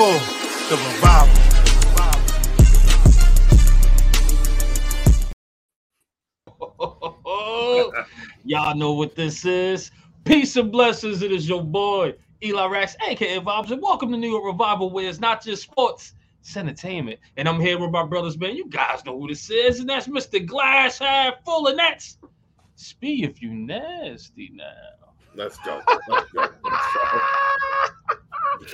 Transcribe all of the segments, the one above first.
for the revival. Y'all know what this is. Peace and blessings. It is your boy, Eli Rax, aka Vibes, and welcome to New York Revival, where it's not just sports, it's entertainment. And I'm here with my brothers, man. You guys know who this is, and that's Mr. Glass half full, and that's Spee if you nasty now. Let's go. Let's go. Let's go.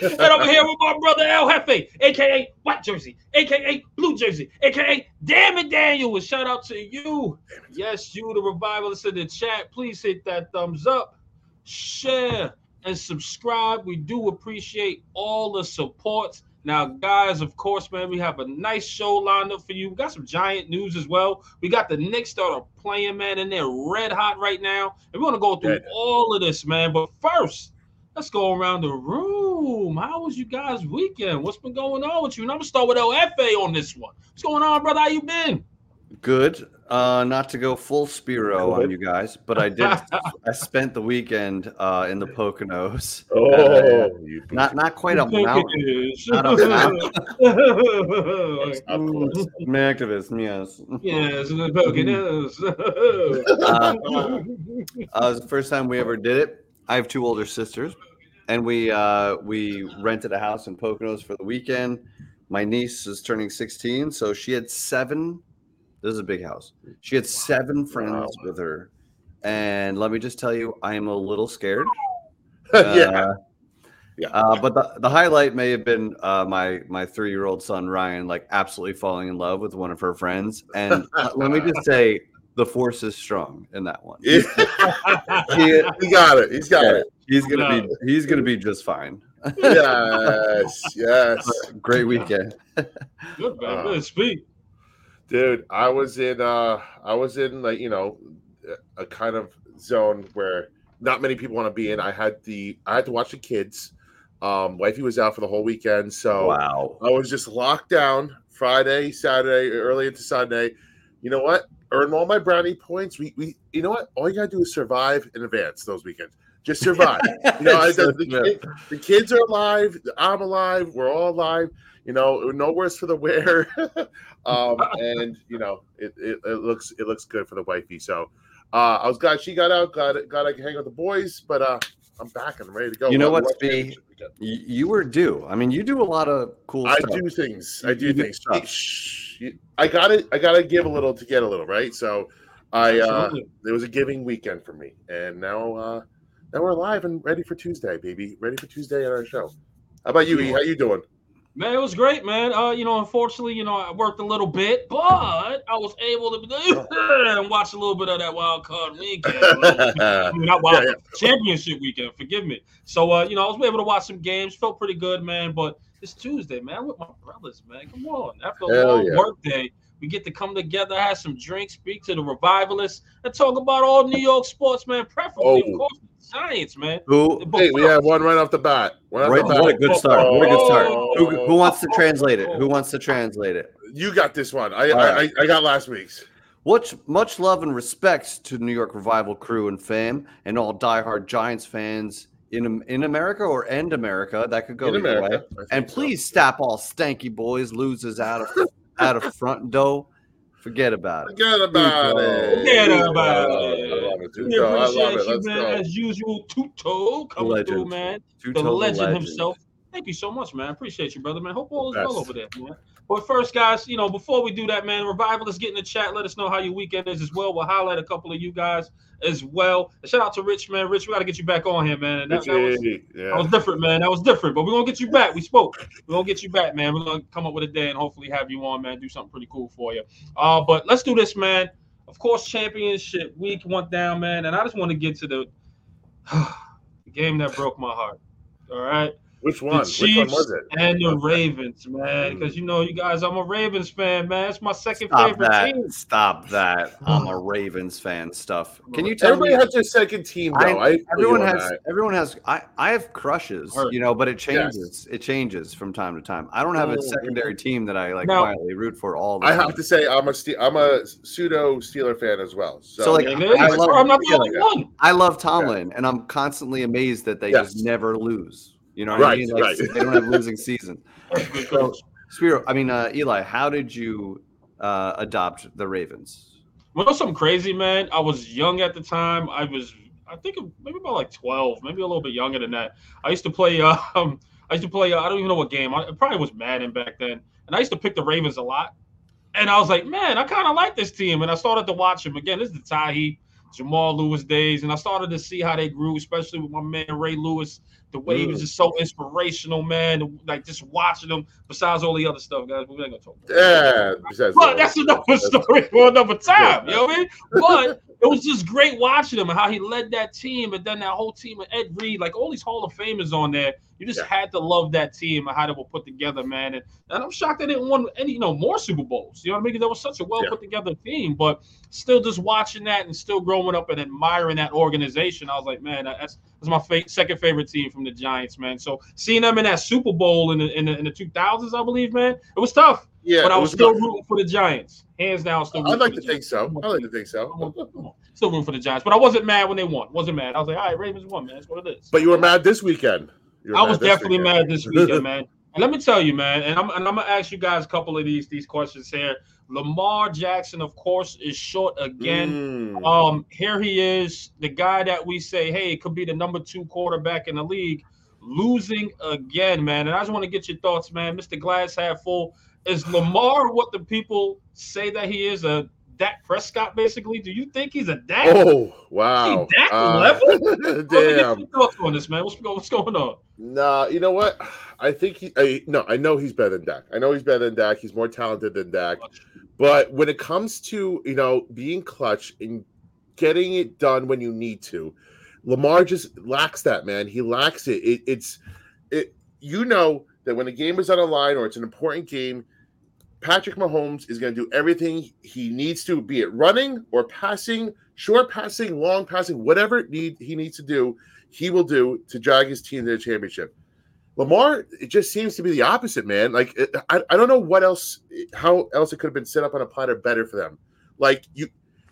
and I'm here with my brother El Jefe, aka White Jersey, aka Blue Jersey, aka Damn it Daniel. And shout out to you. Yes, you, the revivalist in the chat. Please hit that thumbs up, share, and subscribe. We do appreciate all the supports. Now, guys, of course, man, we have a nice show lined up for you. We got some giant news as well. We got the Knicks that are playing, man, and they're red hot right now. And we're gonna go through Red. all of this, man. But first, let's go around the room. How was you guys' weekend? What's been going on with you? And I'm gonna start with LFA on this one. What's going on, brother? How you been? Good. Uh, not to go full Spiro on you guys, but I did. I spent the weekend uh, in the Poconos. Oh, you Not not quite a mountain. Not a mountain. yes, Of course. I'm an activist, yes. the Poconos. Uh, uh, it was the first time we ever did it. I have two older sisters, and we uh, we rented a house in Poconos for the weekend. My niece is turning 16, so she had seven. This is a big house. She had seven friends Wow. with her, and let me just tell you, I am a little scared. yeah. Uh, Yeah. Uh, but the, the highlight may have been uh, my my three year old son Ryan like absolutely falling in love with one of her friends, and let me just say the force is strong in that one. Yeah. He- he got it. He's got yeah, it. he's gonna No. be he's gonna be just fine. Yes. Yes. Great weekend. Good man, Uh, good speak. Dude, I was in uh I was in like, you know, a kind of zone where not many people want to be in. I had the I had to watch the kids. Um wifey was out for the whole weekend, so Wow. I was just locked down Friday, Saturday, early into Sunday. You know what? Earn all my brownie points. We, we you know what? All you gotta do is survive in advance those weekends. Just survive. You know, I, the, the, kid- the kids are alive. I'm alive. We're all alive. You know, no worse for the wear. um, and you know, it, it, it looks it looks good for the wifey. So uh, I was glad she got out. Glad glad I could hang with the boys. But uh, I'm back and ready to go. You know what, love Spee? championship weekend. You, were due. I mean, you do a lot of cool I stuff. do things. I do You things. stuff. You- I got it. I got to give a little to get a little, right? So, I uh, it was a giving weekend for me, and now uh, now we're live and ready for Tuesday, baby. Ready for Tuesday at our show. How about you? E? How you doing? Man, it was great, man. Uh, you know, unfortunately, you know, I worked a little bit, but I was able to and watch a little bit of that wild card weekend. I mean, not wild Yeah, championship weekend. Forgive me. So, uh, you know, I was able to watch some games. Felt pretty good, man. But it's Tuesday, man. I'm with my brothers, man. Come on. After a Hell long yeah. work day, we get to come together, have some drinks, speak to the revivalists, and talk about all New York sports, man. Preferably, Oh. of course, the Giants, man. Who? Hey, we have one right off the bat. One off Right, the bat. what a good start. What a good start. Who, who wants to translate it? Who wants to translate it? You got this one. I I, right. I, I got last week's. Much, much love and respect to New York Revival crew and fam, and all diehard Giants fans in in America or end America. That could go In either America. way. I think And so. please stop all stanky boys loses out of out of front door. Forget about it. Forget about it. Forget about I it. love it. We I love appreciate it. you, Let's man. go. As usual, Tuto coming Legend. through, man. Two The total legend, himself. Thank you so much, man. Appreciate you, brother, man. Hope all is Best. well over there, man. But first, guys, you know, before we do that, man, Revivalists get in the chat. Let us know how your weekend is as well. We'll highlight a couple of you guys as well. And shout out to Rich, man. Rich, we got to get you back on here, man. And that, that was, Richie, that was different, man. That was different. But we're gonna get you back. We spoke. We're gonna get you back, man. We're gonna come up with a day and hopefully have you on, man. Do something pretty cool for you. Uh, but let's do this, man. Of course, championship week went down, man, and I just want to get to the, the game that broke my heart. All right, Which the one? Which one was it? and the Ravens, man. Because you know, you guys, I'm a Ravens fan, man. It's my second Stop favorite that! team. Stop that! I'm a Ravens fan. Stuff. Can you tell Everybody me? has their second team, though. I- I, everyone has that. everyone has I, I have crushes Heard. you know but it Yes. changes it changes from time to time i don't have a Oh. secondary team that i like Now- quietly root for all the I time. have to say, I'm a Ste- I'm a pseudo Steeler fan as well. So, So, like, Yeah, man, I, love, I'm not the only one. I love Tomlin, and I'm constantly amazed that they Yes. just never lose. You know, what I mean? Like, right. they don't have losing seasons. That's a good So- Spiro, I mean, uh, Eli, how did you uh, adopt the Ravens? You know something crazy, man? I was young at the time. I was, I think, maybe about like twelve, maybe a little bit younger than that. I used to play. Um, I used to play. Uh, I don't even know what game. I it probably was Madden back then, and I used to pick the Ravens a lot. And I was like, man, I kind of like this team. And I started to watch them again. This is the Todd Heap, Jamal Lewis days, and I started to see how they grew, especially with my man Ray Lewis. The way he was just so inspirational, man. Like just watching him. Besides all the other stuff, guys, we ain't gonna talk. About Yeah, but that's another story for another time. You know what I mean? But it was just great watching him and how he led that team, and then that whole team of Ed Reed, like all these Hall of Famers on there. You just Yeah. had to love that team and how they were put together, man. And, and I'm shocked they didn't win any, you know, more Super Bowls. You know what I mean? 'Cause That was such a well Yeah. put together team. But still, just watching that and still growing up and admiring that organization, I was like, man, that's that's my fa- second favorite team from the Giants, man. So seeing them in that Super Bowl in the in the, in the 2000s, I believe, man, it was tough. Yeah, but I was was still rooting for the Giants. Hands down, still. I'd like to think Giants. so. I like to think so. Still rooting for the Giants, but I wasn't mad when they won. Wasn't mad. I was like, all right, Ravens won, man. That's what it is. But you were mad this weekend. I was definitely weekend. mad this weekend, man. And let me tell you, man, and I'm and I'm gonna ask you guys a couple of these these questions here. Lamar Jackson, of course, is short again. Mm. Um, here he is, the guy that we say, hey, could be the number two quarterback in the league, losing again, man. And I just want to get your thoughts, man. Mr. Glass half full. Is Lamar what the people say that he is? A Dak Prescott, basically? Do you think he's a Dak? Oh wow! That Uh, level? Let me get damn. your thoughts on this, man. What's, what's going on? Nah, you know what? I think he. I, no, I know he's better than Dak. I know he's better than Dak. He's more talented than Dak. But when it comes to you know being clutch and getting it done when you need to, Lamar just lacks that. Man, he lacks it. it it's it. You know that when a game is on a line or it's an important game, Patrick Mahomes is going to do everything he needs to, be it running or passing, short passing, long passing, whatever need he needs to do, he will do to drag his team to the championship. Lamar, it just seems to be the opposite, man. Like I, I don't know what else, how else it could have been set up on a platter better for them. Like you,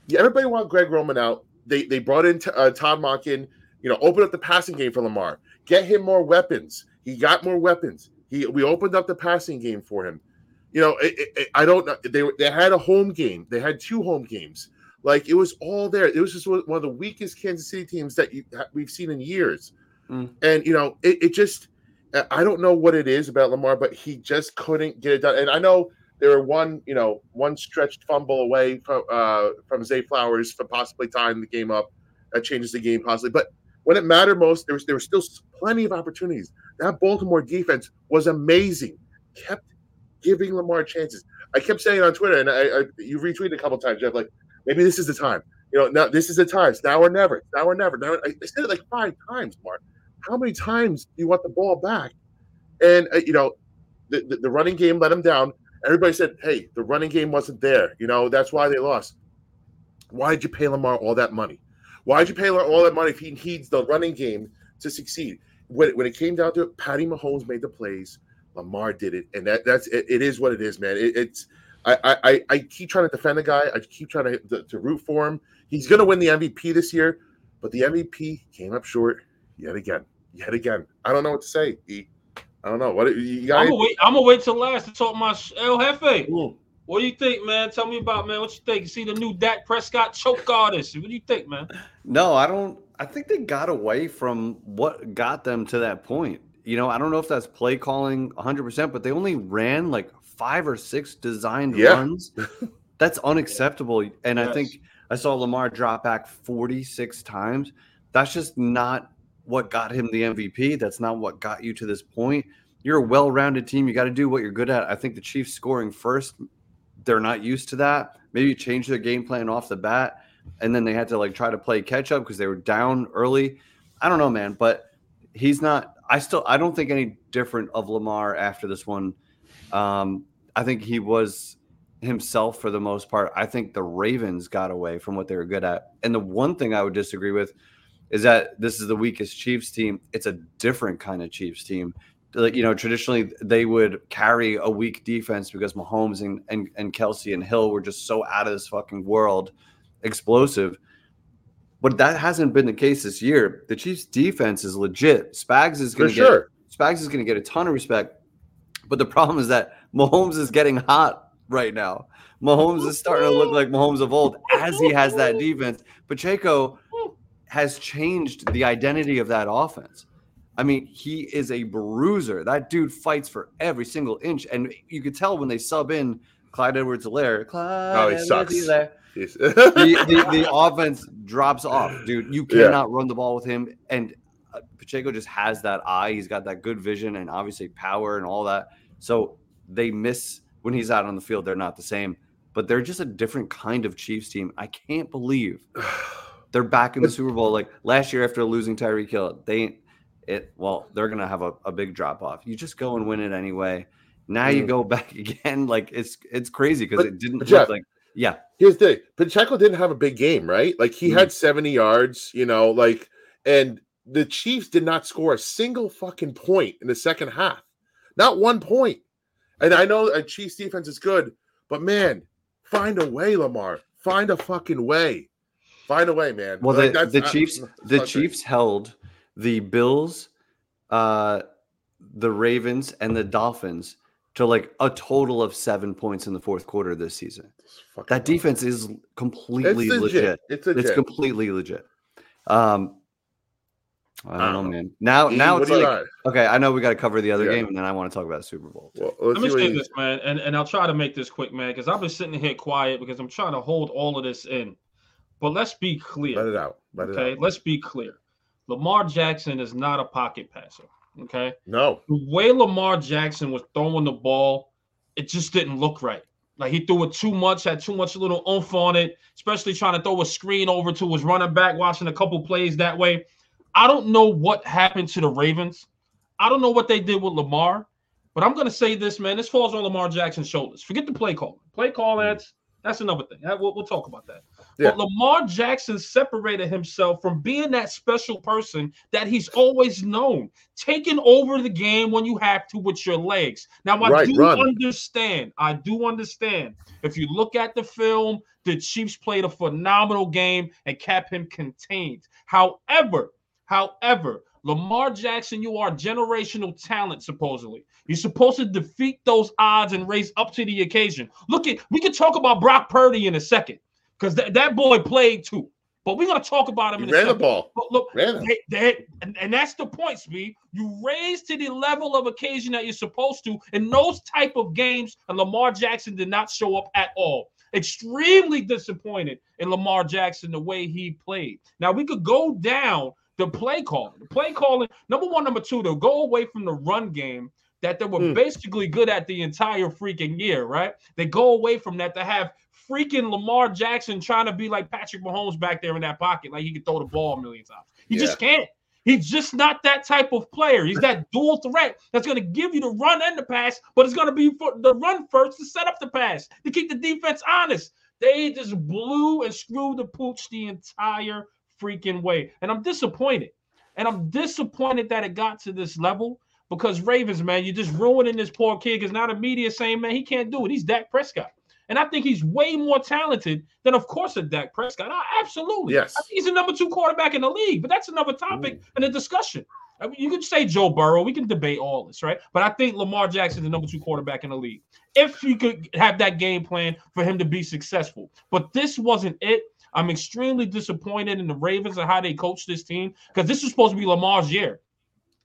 yeah, everybody want Greg Roman out. They they brought in uh, Todd Monken. You know, open up the passing game for Lamar. Get him more weapons. He got more weapons. He we opened up the passing game for him. You know, it, it- I don't know. They they had a home game. They had two home games. Like it was all there. It was just one of the weakest Kansas City teams that you, we've seen in years. Mm. And you know, it, it just I- I don't know what it is about Lamar, but he just couldn't get it done. And I know they were one, you know, one stretched fumble away from uh, from Zay Flowers for possibly tying the game up. That changes the game possibly. But when it mattered most, there was there were still plenty of opportunities. That Baltimore defense was amazing. Kept giving Lamar chances. I kept saying on Twitter, and I, I you retweeted a couple times, Jeff. Like maybe this is the time. You know, now this is the time. It's now or never. Now or never. Now I, I said it like five times, Mark. How many times do you want the ball back? And uh, you know, the, the the running game let them down. Everybody said, "Hey, the running game wasn't there." You know, that's why they lost. Why did you pay Lamar all that money? Why did you pay Lamar all that money if he needs the running game to succeed? When, when it came down to it, Patty Mahomes made the plays. Lamar did it, and that that's it, it is what it is, man. It, it's I, I I keep trying to defend the guy. I keep trying to, to to root for him. He's going to win the MVP this year, but the MVP came up short yet again, yet again. I don't know what to say. I don't know what you I'm guys. gonna wait. I'm gonna wait till last to talk my sh- El Jefe. Mm. What do you think, man? Tell me about man. What you think? You see the new Dak Prescott choke artist. What do you think, man? No, I don't. I think they got away from what got them to that point. You know, I don't know if that's play calling 100%, but they only ran like five or six designed Yeah. runs. That's unacceptable. And I think I saw Lamar drop back 46 times. That's just not what got him the MVP. That's not what got you to this point. You're a well rounded team. You got to do what you're good at. I think the Chiefs scoring first, they're not used to that. Maybe change their game plan off the bat and then they had to like try to play catch up because they were down early. I don't know, man, but he's not. I still I don't think any different of Lamar after this one. Um, I think he was himself for the most part. I think the Ravens got away from what they were good at. And the one thing I would disagree with is that this is the weakest Chiefs team. It's a different kind of Chiefs team. Like you know, traditionally they would carry a weak defense because Mahomes and and, and Kelce and Hill were just so out of this fucking world, explosive. But that hasn't been the case this year. The Chiefs' defense is legit. Spags is going to sure. get Spags is going to get a ton of respect. But the problem is that Mahomes is getting hot right now. Mahomes is starting to look like Mahomes of old as he has that defense. Pacheco has changed the identity of that offense. I mean, he is a bruiser. That dude fights for every single inch. And you could tell when they sub in Clyde Edwards Helaire. Clyde Oh, he Edwards The, the, the offense drops off, dude. You Yeah. cannot run the ball with him. And uh, Pacheco just has that eye. He's got that good vision and obviously power and all that. So they miss when he's out on the field. They're not the same, but they're just a different kind of Chiefs team. I can't believe they're back in the Super Bowl. Like last year after losing Tyreek Hill, they ain't it. Well, they're gonna have a, a big drop off. You just go and win it anyway. Now you Mm. go back again. Like it's it's crazy because it didn't Jeff, like yeah. Here's the thing. Pacheco didn't have a big game, right? Like he Mhm. had 70 yards, you know, like and the Chiefs did not score a single fucking point in the second half. Not one point. And I know a Chiefs defense is good, but man, find a way, Lamar. Find a fucking way. Find a way, man. Well, Like, the, the Chiefs, the Chiefs held the Bills, uh, the Ravens, and the Dolphins to like a total of seven points in the fourth quarter this season. It's fucking That defense is completely It's legit. legit. It's legit. It's completely legit. Um, I don't I know, man. Now, now it's like got? okay. I know we got to cover the other Yeah. game, and then I want to talk about the Super Bowl. Well, let's me see say this, man, and, and I'll try to make this quick, man, because I've been sitting here quiet because I'm trying to hold all of this in. But let's be clear. Let it out. Let it Okay, out. let's be clear. Lamar Jackson is not a pocket passer. Okay, No. the way Lamar Jackson was throwing the ball, it just didn't look right. Like he threw it too much, had too much little oomph on it, especially trying to throw a screen over to his running back, watching a couple plays that way. I don't know what happened to the Ravens. I don't know what they did with Lamar, but I'm going to say this, man. This falls on Lamar Jackson's shoulders. Forget the play call. Play call, mm. that's that's another thing. We'll, we'll talk about that. Yeah. But Lamar Jackson separated himself from being that special person that he's always known, taking over the game when you have to with your legs. Now, I Right, do run. understand. I do understand. If you look at the film, the Chiefs played a phenomenal game and kept him contained. However, however, Lamar Jackson, you are generational talent, supposedly. You're supposed to defeat those odds and raise up to the occasion. Look at we could talk about Brock Purdy in a second because that, that boy played too. But we're gonna talk about him He in a ran the ball. But look, they, they, and, and that's the point, Speed. You raise to the level of occasion that you're supposed to in those type of games, and Lamar Jackson did not show up at all. Extremely disappointed in Lamar Jackson the way he played. Now we could go down the play calling. The play calling, number one, number two, they'll go away from the run game that they were Hmm. basically good at the entire freaking year, right? They go away from that to have freaking Lamar Jackson trying to be like Patrick Mahomes back there in that pocket, like he could throw the ball a million times. He just can't. He's just not that type of player. He's that dual threat that's going to give you the run and the pass, but it's going to be for the run first to set up the pass to keep the defense honest. They just blew and screwed the pooch the entire freaking way. And I'm disappointed. And I'm disappointed that it got to this level because Ravens, man, you're just ruining this poor kid because now the media saying, man, he can't do it. He's Dak Prescott. And I think he's way more talented than, of course, a Dak Prescott. I- absolutely. Yes. I think he's the number two quarterback in the league, but that's another topic mm. and a discussion. I mean, you could say Joe Burrow. We can debate all this, right? But I think Lamar Jackson is the number two quarterback in the league. If you could have that game plan for him to be successful. But this wasn't it. I'm extremely disappointed in the Ravens and how they coach this team because this is supposed to be Lamar's year.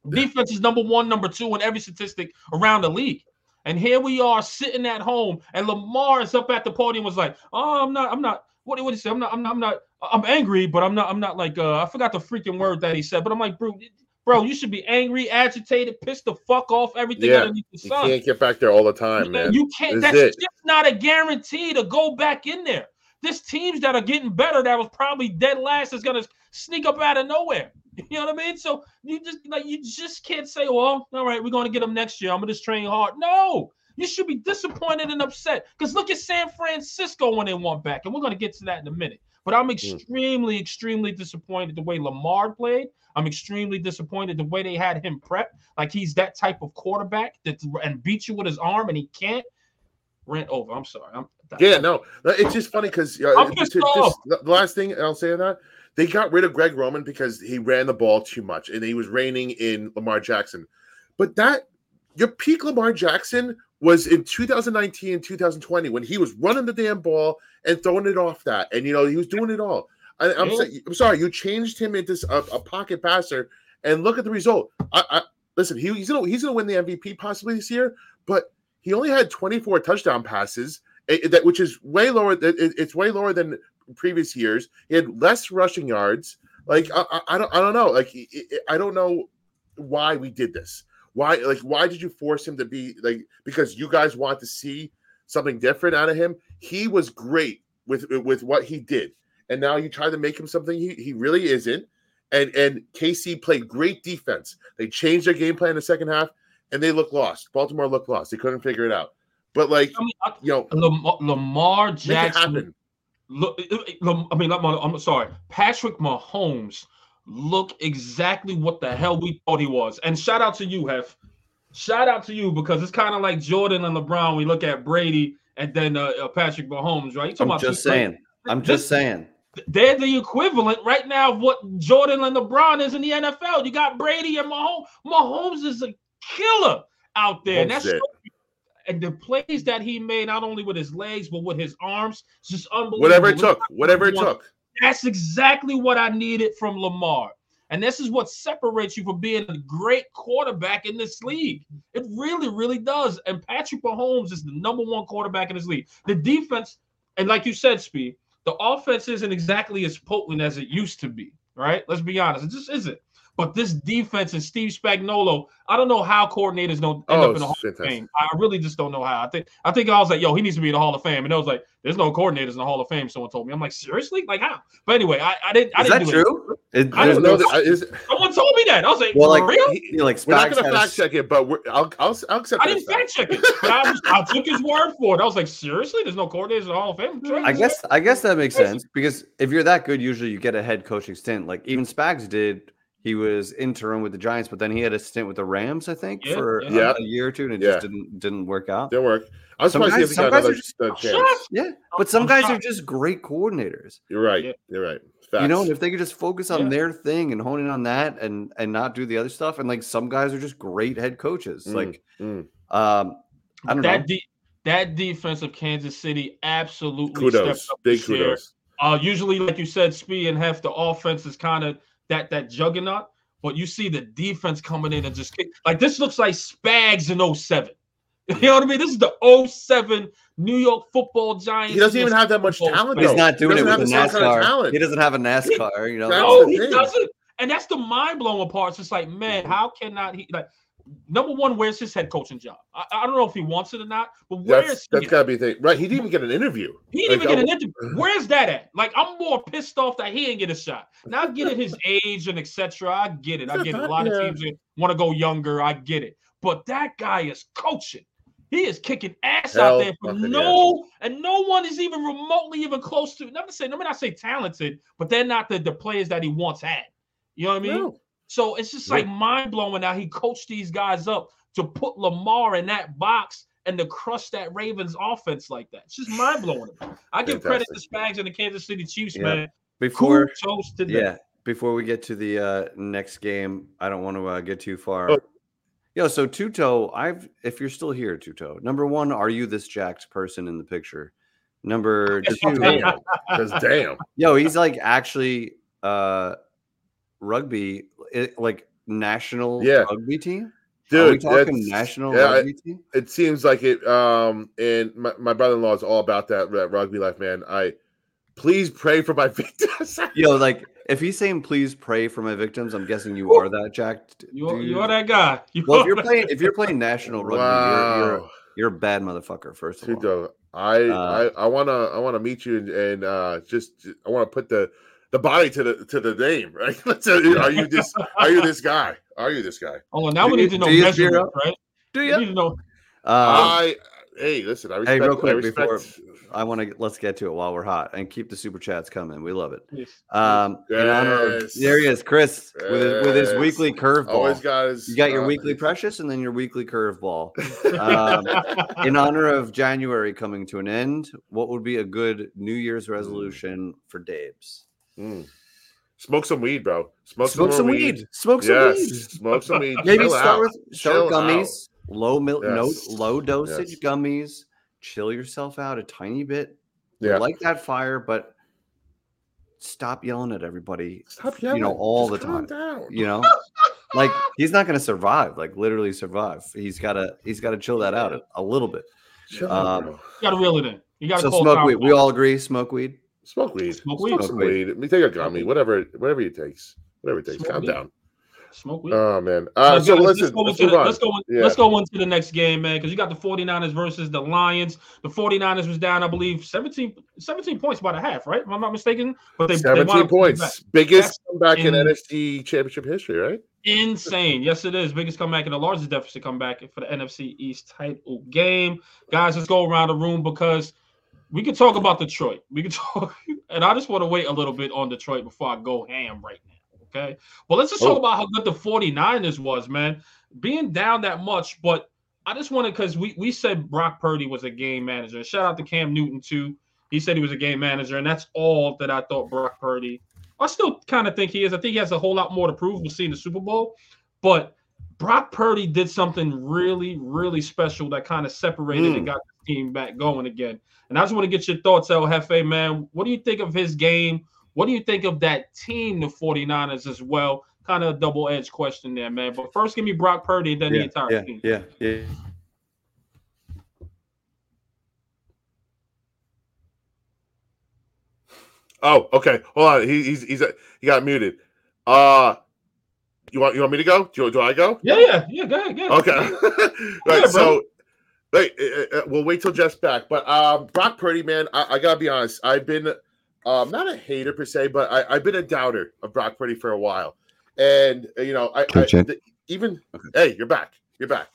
Defense is number one, number two in every statistic around the league. And here we are sitting at home, and Lamar is up at the podium was like, "Oh, I'm not, I'm not. What what he say? I'm not, I'm not, I'm not. I'm angry, but I'm not, I'm not like. Uh, I forgot the freaking word that he said, but I'm like, bro, bro, you should be angry, agitated, pissed the fuck off, everything Yeah, underneath the sun. You can't get back there all the time, man. You can't. This That's just not a guarantee to go back in there. This teams that are getting better, that was probably dead last, is gonna sneak up out of nowhere. You know what I mean? So you just like you just can't say, "Well, all right, we're gonna get them next year. I'm gonna just train hard." No, you should be disappointed and upset because look at San Francisco when they won back, and we're gonna get to that in a minute. But I'm hmm. extremely, extremely disappointed the way Lamar played. I'm extremely disappointed the way they had him prep, like he's that type of quarterback that and beat you with his arm, and he can't. Rant over. I'm sorry. I'm Yeah, no, it's just funny because uh, I'm to- pissed to- off. just- the last thing I'll say on that, they got rid of Greg Roman because he ran the ball too much and he was reigning in Lamar Jackson. But that your peak Lamar Jackson was in 2019 and 2020 when he was running the damn ball and throwing it off that, and you know he was doing it all. I, I'm, Yeah. sorry, you changed him into a pocket passer, and look at the result. I, I listen, he, he's gonna he's gonna win the MVP possibly this year, but he only had 24 touchdown passes, eh, that which is way lower. It's way lower than previous years. He had less rushing yards. Like I, I, don't I don't know. Like I don't know why we did this. Why like why did you force him to be like because you guys want to see something different out of him? He was great with with what he did, and now you try to make him something he, he really isn't. And and KC played great defense. They changed their game plan in the second half, and they looked lost. Baltimore looked lost. They couldn't figure it out. But like I mean, I- you know, Lamar, Lamar Jackson. Look, I mean, Lamar- I'm sorry. Patrick Mahomes look exactly what the hell we thought he was. And shout out to you, Hef. Shout out to you because it's kind of like Jordan and LeBron. We look at Brady and then uh, uh, Patrick Mahomes, right? You talking I'm about just two- saying. I'm just saying. they're the equivalent right now of what Jordan and LeBron is in the NFL. You got Brady and Mahomes. Mahomes is a killer out there. And that's is it. And the plays that he made, not only with his legs, but with his arms, it's just unbelievable. Whatever it took, whatever it took. That's exactly what I needed from Lamar. And this is what separates you from being a great quarterback in this league. It really, really does. And Patrick Mahomes is the number one quarterback in this league. The defense, and like you said, Speed, the offense isn't exactly as potent as it used to be, right? Let's be honest. It just isn't. But this defense and Steve Spagnuolo, I don't know how coordinators don't end Oh, up in the Hall it's of. Fame. I really just don't know how. I think I think I was like, yo, he needs to be in the Hall of Fame. And I was like, there's no coordinators in the Hall of Fame. Someone told me. I'm like, seriously? Like how? But anyway, I, I didn't I Is didn't that do it. true? It- I there's don't no- know. That, is, Someone told me that. I was like, Well, like, real? he- like we're not going to fact check it, but we're, I'll, I'll, I'll accept I didn't fact. fact check it, but I, was, I took his word for it. I was like, seriously? There's no coordinators in the Hall of Fame? I guess I guess that makes sense because if you're that good, usually you get a head coaching stint. Like even Spags did. He was interim with the Giants, but then he had a stint with the Rams, I think, Yeah, for yeah. Yeah. a year or two, and it Yeah. just didn't didn't work out. Didn't work. I'm Some surprised guys- he some hasn't guys got are another just- uh, chance. Yeah, but some I'm guys are just great coordinators. You're right. Yeah. You're right. You know, and if they could just focus on Yeah. their thing and hone in on that, and and not do the other stuff, and like some guys are just great head coaches. Mm, Like, mm. um, I don't that know. De- that defense of Kansas City absolutely kudos, stepped up big kudos. Uh, usually, like you said, Speed and Hef, the offense is kind of that that juggernaut, but you see the defense coming in and just kick. Like this looks like Spags in 07. You know what I mean? This is the 07 New York Football Giants. He doesn't even have that much Football talent. He's though. not He doing it doesn't with the have the kind of NASCAR. he doesn't have a NASCAR. You know, No, he thing. doesn't. And that's the mind blowing part. It's just like, man, how cannot he like number one, where's his head coaching job? I, I don't know if he wants it or not, but where is That's that's at? got to be the thing, right? He didn't even get an interview. He didn't Like, even get an interview. Where's that at? Like, I'm more pissed off that he didn't get a shot. Now, I get it, his age and etc. I get it. I get it. A lot of teams want to go younger. I get it. But that guy is coaching. He is kicking ass Hell out there for no, and no one is even remotely even close to. Not to say, let me not say talented, but they're not the, the players that he once had. You know what I mean? No. So it's just like mind blowing how he coached these guys up to put Lamar in that box and to crush that Ravens offense like that. It's just mind blowing. I give credit to Spags and the Kansas City Chiefs, Yeah. man. before Kudos to them. yeah, before we get to the uh, next game, I don't want to uh, get too far. Oh. Yo, so Tuto, I've if you're still here, Tuto. Number one, are you this jacked person in the picture? Number two, Damn. Because damn. yo, he's like actually uh rugby, it, like national Yeah. rugby team. Dude, are we talking national yeah, rugby team? it seems like it um and my, my brother-in-law is all about that, that rugby life man i please pray for my victims Yo, like if he's saying please pray for my victims, I'm guessing you are that Jack. You're, you're that guy. You Well, if you're playing if you're playing national rugby, you're, you're you're a bad motherfucker. First of all, Tudo, I, Uh, I i want to i want to meet you and, and uh just i want to put the the body to the to the name right Let's say, are you this are you this guy are you this guy oh, now Do we you- need to know do you measurements, right? do We you? need to know. Uh, i hey listen i respect Hey, real I quick respect, before- I want to let's get to it while we're hot and keep the super chats coming. We love it. Yes. Um, in honor of- there he is, Chris, with his, with his weekly curveball. always guys You got your uh, weekly precious and then your weekly curveball. Um, in honor of January coming to an end, what would be a good New Year's resolution for Dave's? Mm. Smoke some weed, bro. Smoke, Smoke more some weed. Smoke some yes, weed. smoke some weed. Maybe Chill start out. with start with Chill gummies, low mil- no, low dosage Yes. gummies. Chill yourself out a tiny bit. Yeah. Like that fire, but stop yelling at everybody. Stop yelling. You know, all Just the calm time. Down. You know, like he's not going to survive. Like literally survive. He's got to. He's got to chill that out a, a little bit. Chill Um, out, bro. You gotta reel it in. You gotta So call smoke weed. out. We all agree. Smoke weed. Smoke weed. Smoke Smoke, weed. Smoke weed. weed. I take a gummy, whatever, whatever it takes. Whatever it takes. Smoke Calm weed. down. Smoke weed. Oh man. Uh, So, so guys, listen, let's go, let's the, on. let's go Yeah. let's go into the next game, man, because you got the 49ers versus the Lions. The 49ers was down, I believe, 17, 17 points by the half, right? If I'm not mistaken. But they, they 17 up coming back. points. Biggest That's comeback in in- NFC championship history, right? Insane. Yes, it is. Biggest comeback and the largest deficit comeback for the NFC East title game. Guys, let's go around the room because we could talk about Detroit. We could talk, and I just want to wait a little bit on Detroit before I go ham right now. Okay. Well, let's just talk Oh. about how good the 49ers was, man. Being down that much, but I just wanted because we we said Brock Purdy was a game manager. Shout out to Cam Newton too. He said he was a game manager, and that's all that I thought Brock Purdy. I still kind of think he is. I think he has a whole lot more to prove. We'll see in the Super Bowl. But Brock Purdy did something really, really special that kind of separated Hmm. and got team back going again. And I just want to get your thoughts, El Jefe, man. What do you think of his game? What do you think of that team, the 49ers, as well? Kind of a double edged question there, man. But first, give me Brock Purdy, then the Yeah, entire yeah, team. yeah, yeah. Oh, okay. Hold on. He, he's he's he got muted. Uh you want you want me to go? Do, do I go? Yeah, yeah, yeah. Go ahead, go ahead. Okay. right. Yeah, so wait, uh, uh, we'll wait till Jeff's back. But um Brock Purdy, man, I, I gotta be honest. I've been um not a hater per se, but I, I've been a doubter of Brock Purdy for a while. And uh, you know, I, I the- even hey, you're back. You're back.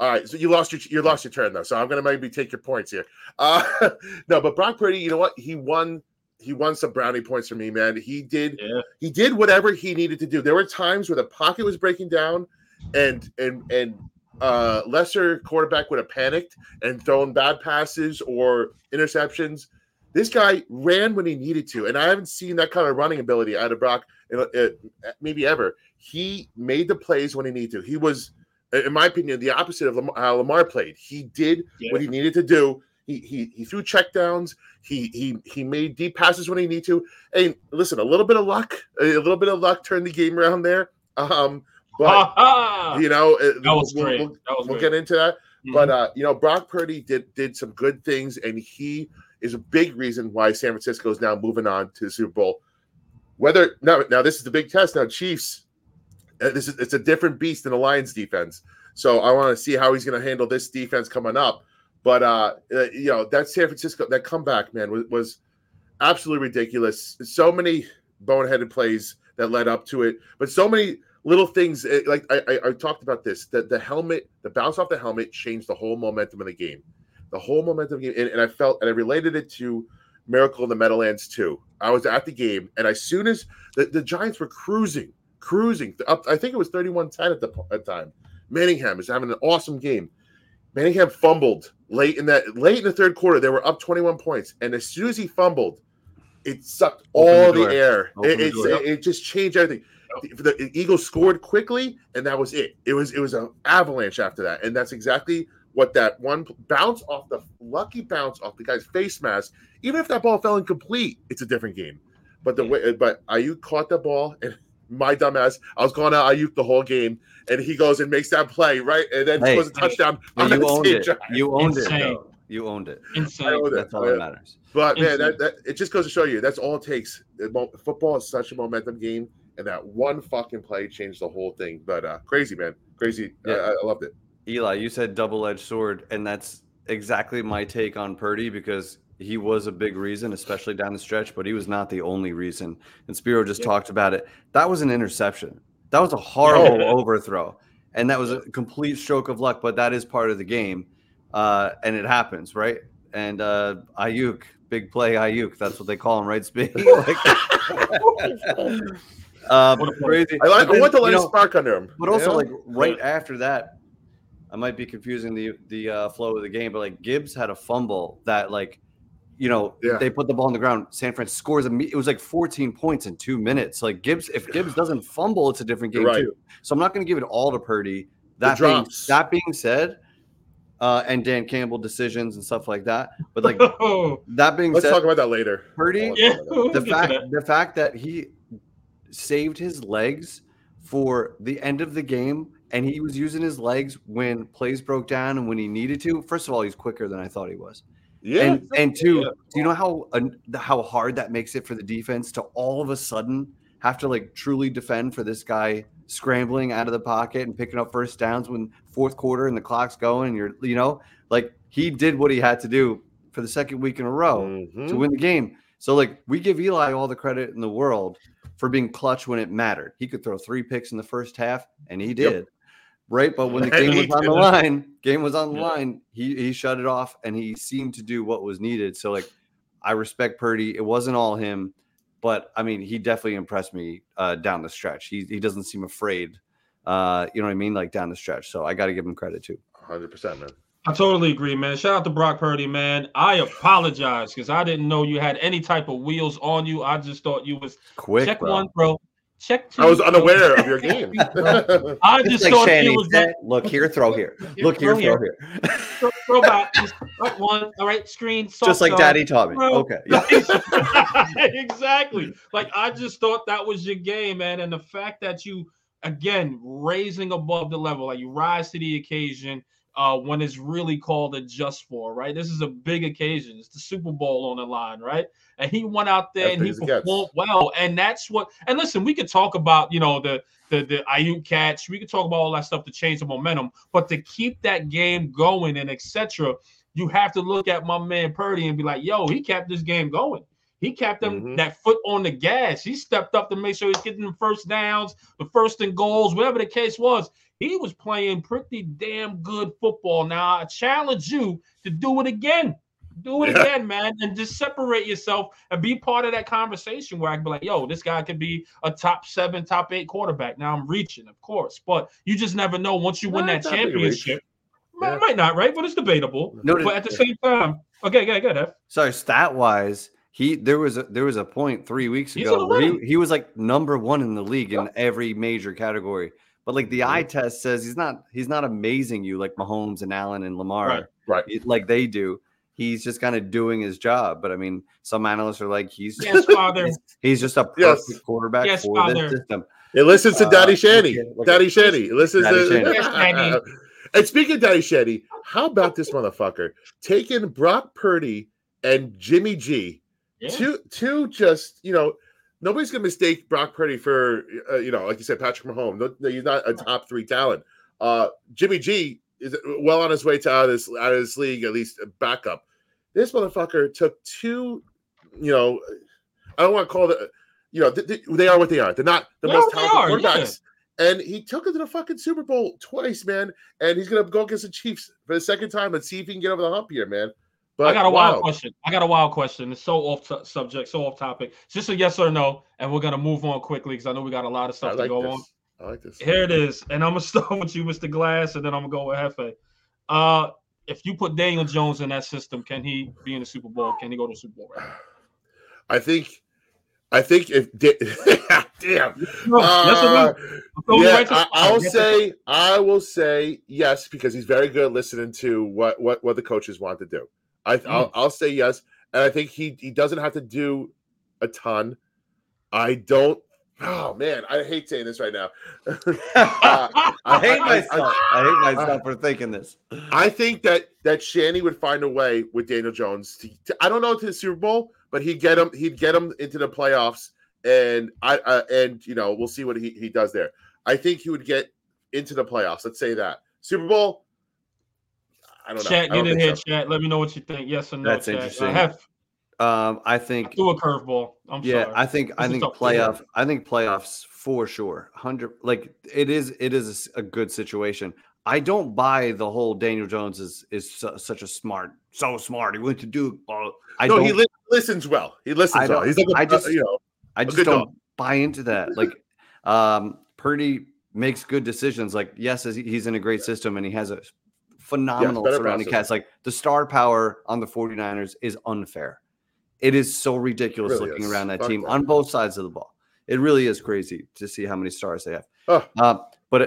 All right, so you lost your you lost your turn though, so I'm gonna maybe take your points here. Uh, no, but Brock Purdy, you know what? He won. He won some brownie points for me, man. He did. Yeah. He did whatever he needed to do. There were times where the pocket was breaking down, and and and uh, lesser quarterback would have panicked and thrown bad passes or interceptions. This guy ran when he needed to, and I haven't seen that kind of running ability out of Brock in, uh, maybe ever. He made the plays when he needed to. He was, in my opinion, the opposite of Lamar, how Lamar played. He did Yeah. what he needed to do. He he he threw checkdowns. He he he made deep passes when he needed to. And listen, a little bit of luck, a little bit of luck turned the game around there. Um, but you know, uh, that was we'll, great. we'll, that was we'll great. get into that. Mhm. But uh, you know, Brock Purdy did did some good things, and he is a big reason why San Francisco is now moving on to the Super Bowl. Whether now, now this is the big test. Now, Chiefs, uh, this is it's a different beast than the Lions defense. So I want to see how he's going to handle this defense coming up. But uh, uh, you know, that San Francisco that comeback, man, was, was absolutely ridiculous. So many boneheaded plays that led up to it, but so many little things. eh, Like I, I, I talked about this, that the helmet, the bounce off the helmet, changed the whole momentum of the game. The whole momentum of the game, and, and I felt, and I related it to Miracle in the Meadowlands too. I was at the game, and as soon as the, the Giants were cruising, cruising up, I think it was 31-10 at the at time. Manningham is having an awesome game. Manningham fumbled late in that late in the third quarter. They were up 21 points, and as soon as he fumbled, it sucked Open all the the, air. It, it, it just changed everything. The, the Eagles scored quickly, and that was it. It was it was an avalanche after that, and that's exactly what that one bounce off the lucky bounce off the guy's face mask. Even if that ball fell incomplete, it's a different game. But the way, but Aiyuk caught the ball, and my dumbass, I was going to Aiyuk the whole game, and he goes and makes that play right, and then Hey, scores a touchdown. But on you that owned same it. You owned it. Insane. Though. You owned it. Insane. That's all that matters. But man, that, that it just goes to show you that's all it takes. The Football is such a momentum game, and that one fucking play changed the whole thing. But uh crazy, man, crazy. Yeah. I, I loved it. Eli, you said double-edged sword, and that's exactly my take on Purdy because he was a big reason, especially down the stretch, but he was not the only reason. And Spiro just Yeah. talked about it. That was an interception. That was a horrible Yeah. overthrow, and that was a complete stroke of luck. But that is part of the game, uh, and it happens, right? And uh, Aiyuk, big play Aiyuk. That's what they call him, right? Speak. uh, What crazy. I, like, But I want to then, let you know, spark under him. but also, know? like right after that, I might be confusing the the uh, flow of the game, but like Gibbs had a fumble that like you know, Yeah. they put the ball on the ground. San Fran scores. imme- It was like 14 points in two minutes. Like Gibbs, if Gibbs doesn't fumble, it's a different game right. too. So I'm not going to give it all to Purdy. That being, that being said, uh, and Dan Campbell decisions and stuff like that. But like that being said, Let's said, talk about that later. Purdy- yeah. talk about that. we'll the fact that. the fact that he saved his legs for the end of the game and he was using his legs when plays broke down and when he needed to. First of all, he's quicker than I thought he was. Yeah, and and two, Yeah. do you know how uh, how hard that makes it for the defense to all of a sudden have to like truly defend for this guy scrambling out of the pocket and picking up first downs when fourth quarter and the clock's going and you're you know like he did what he had to do for the second week in a row Mhm. to win the game. So like we give Eli all the credit in the world for being clutch when it mattered. He could throw three picks in the first half, and he did. Right, but when the game was on the line, game was on the Yeah. line. He he shut it off, and he seemed to do what was needed. So like, I respect Purdy. It wasn't all him, but I mean, he definitely impressed me uh, down the stretch. He he doesn't seem afraid. Uh, you know what I mean, like down the stretch. So I got to give him credit too. 100%, man. I totally agree, man. Shout out to Brock Purdy, man. I apologize because I didn't know you had any type of wheels on you. I just thought you was Quick, check bro. one, bro. Check two. I was unaware of your game. I Just just like thought Shanny it was said, like look here, throw here. Look here, throw throw here. here. throw, throw back. Just, right, one, all right, screen. Just like side. Daddy taught me. Bro. Okay. Yeah. exactly. Like I just thought that was your game, man. And the fact that you again raising above the level, like you rise to the occasion uh when it's really called a just for, right? This is a big occasion. It's the Super Bowl on the line, right? And he went out there As and he it gets. performed well. And that's what and listen, we could talk about, you know, the the the Aiyuk catch, we could talk about all that stuff to change the momentum, but to keep that game going and etc you have to look at my man Purdy and be like, yo, he kept this game going. He kept them Mhm. that foot on the gas. He stepped up to make sure he's getting the first downs, the first and goals, whatever the case was. He was playing pretty damn good football. Now I challenge you to do it again. Do it Yeah. again, man, and just separate yourself and be part of that conversation where I can be like, yo, this guy could be a top seven, top eight quarterback. Now I'm reaching, of course, but you just never know once you win that it's not big a reach. championship. Might, Yeah. might not, right? But it's debatable. No, but at the same time, okay, good, good. F. Sorry, stat wise, he there was a there was a point three weeks ago where he, he was like number one in the league in every major category. But like the eye test says he's not he's not amazing you like Mahomes and Allen and Lamar Right. Right. it- like they do. He's just kind of doing his job. But I mean, some analysts are like he's Yes, father. he's, he's just a perfect Yes. quarterback Yes, for father. this system. It listens to Uh, Daddy look Shanny. at- look at- Daddy Shanny. It listens Daddy to. Shanny. Yes, Daddy. and speaking of Daddy Shanny, how about this motherfucker taking Brock Purdy and Jimmy G? Yeah. Two, two, just you know, nobody's gonna mistake Brock Purdy for uh, you know, like you said, Patrick Mahomes. No, no, he's not a top three talent. Uh, Jimmy G is well on his way to out of this out of this league, at least a backup. This motherfucker took two, you know, I don't want to call it, you know, th- th- they are what they are. They're not the most are what they talented are, yeah. And he took it to the fucking Super Bowl twice, man. And he's gonna go against the Chiefs for the second time and see if he can get over the hump here, man. But I got a wild wow. question. I got a wild question. It's so off t- subject, so off topic. It's just a yes or no, and we're gonna move on quickly because I know we got a lot of stuff to go this. on. I like this. Here it is, and I'm gonna start with you, Mr. Glass, and then I'm gonna go with Hefe. Uh, if you put Daniel Jones in that system, can he be in the Super Bowl? Can he go to the Super Bowl? Right? I think, I think if damn, No, yes no? Uh, I'm throwing you yeah, right to the I. I'll Yes or no? say, I will say yes because he's very good at listening to what what what the coaches want to do. I Mm. I'll, I'll say yes, and I think he he doesn't have to do a ton. I don't. Oh man, I hate saying this right now. Uh, I hate I- I- myself. I, hate myself for thinking this. I think that that Shanny would find a way with Daniel Jones. To, to- I don't know to the Super Bowl, but he'd get him. He'd get him into the playoffs, and I uh, and you know we'll see what he, he does there. I think he would get into the playoffs. Let's say that Super Bowl. I don't know. Chat, get in here, so. chat. Let me know what you think. Yes or no. That's chat. interesting. Uh, Hef, Um, I think do a curveball. I'm yeah, sorry. I think I This is think tough to hear. playoff. I think playoffs for sure. Hundred like it is. It is a good situation. I don't buy the whole Daniel Jones is is su- such a smart, so smart. He went to Duke. Uh, I no, don't. he li- listens well. He listens I well. He's like a, I just- you know. I a just don't dog. buy into that. Like, um, Purdy makes good decisions. Like, yes, he's in a great system and he has a phenomenal surrounding cast. Like, the star power on the 49ers is unfair. It is so ridiculous Really looking is. around that Fuck team that. on both sides of the ball. It really is crazy to see how many stars they have. Oh. Uh, but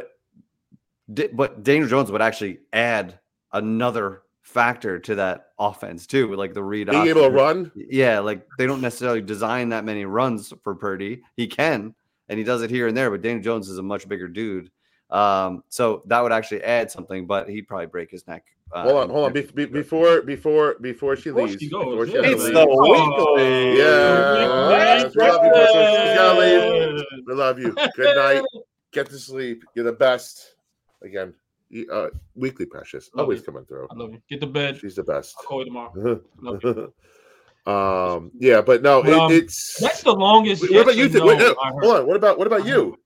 it, but Daniel Jones would actually add another factor to that offense too, like the read Being able to run, Yeah, like they don't necessarily design that many runs for Purdy. He can, and he does it here and there, but Daniel Jones is a much bigger dude. Um, so that would actually add something, but he'd probably break his neck. uh, hold on, hold on. Be, be, before before before she Before leaves, she goes, before she yeah. It's leave. the Oh, weekly. Yeah. We love you, Christmas. She's gotta leave. We love you. Good night. Get to sleep. You're the best. Again, uh, weekly precious. Love Always you. coming through. I love you. Get to bed. She's the best. I'll call you tomorrow. Love you. um. Yeah, but no, it, Um, it's. That's the longest. What about you? and Th- wait, no no, I heard. hold on. What about what about you?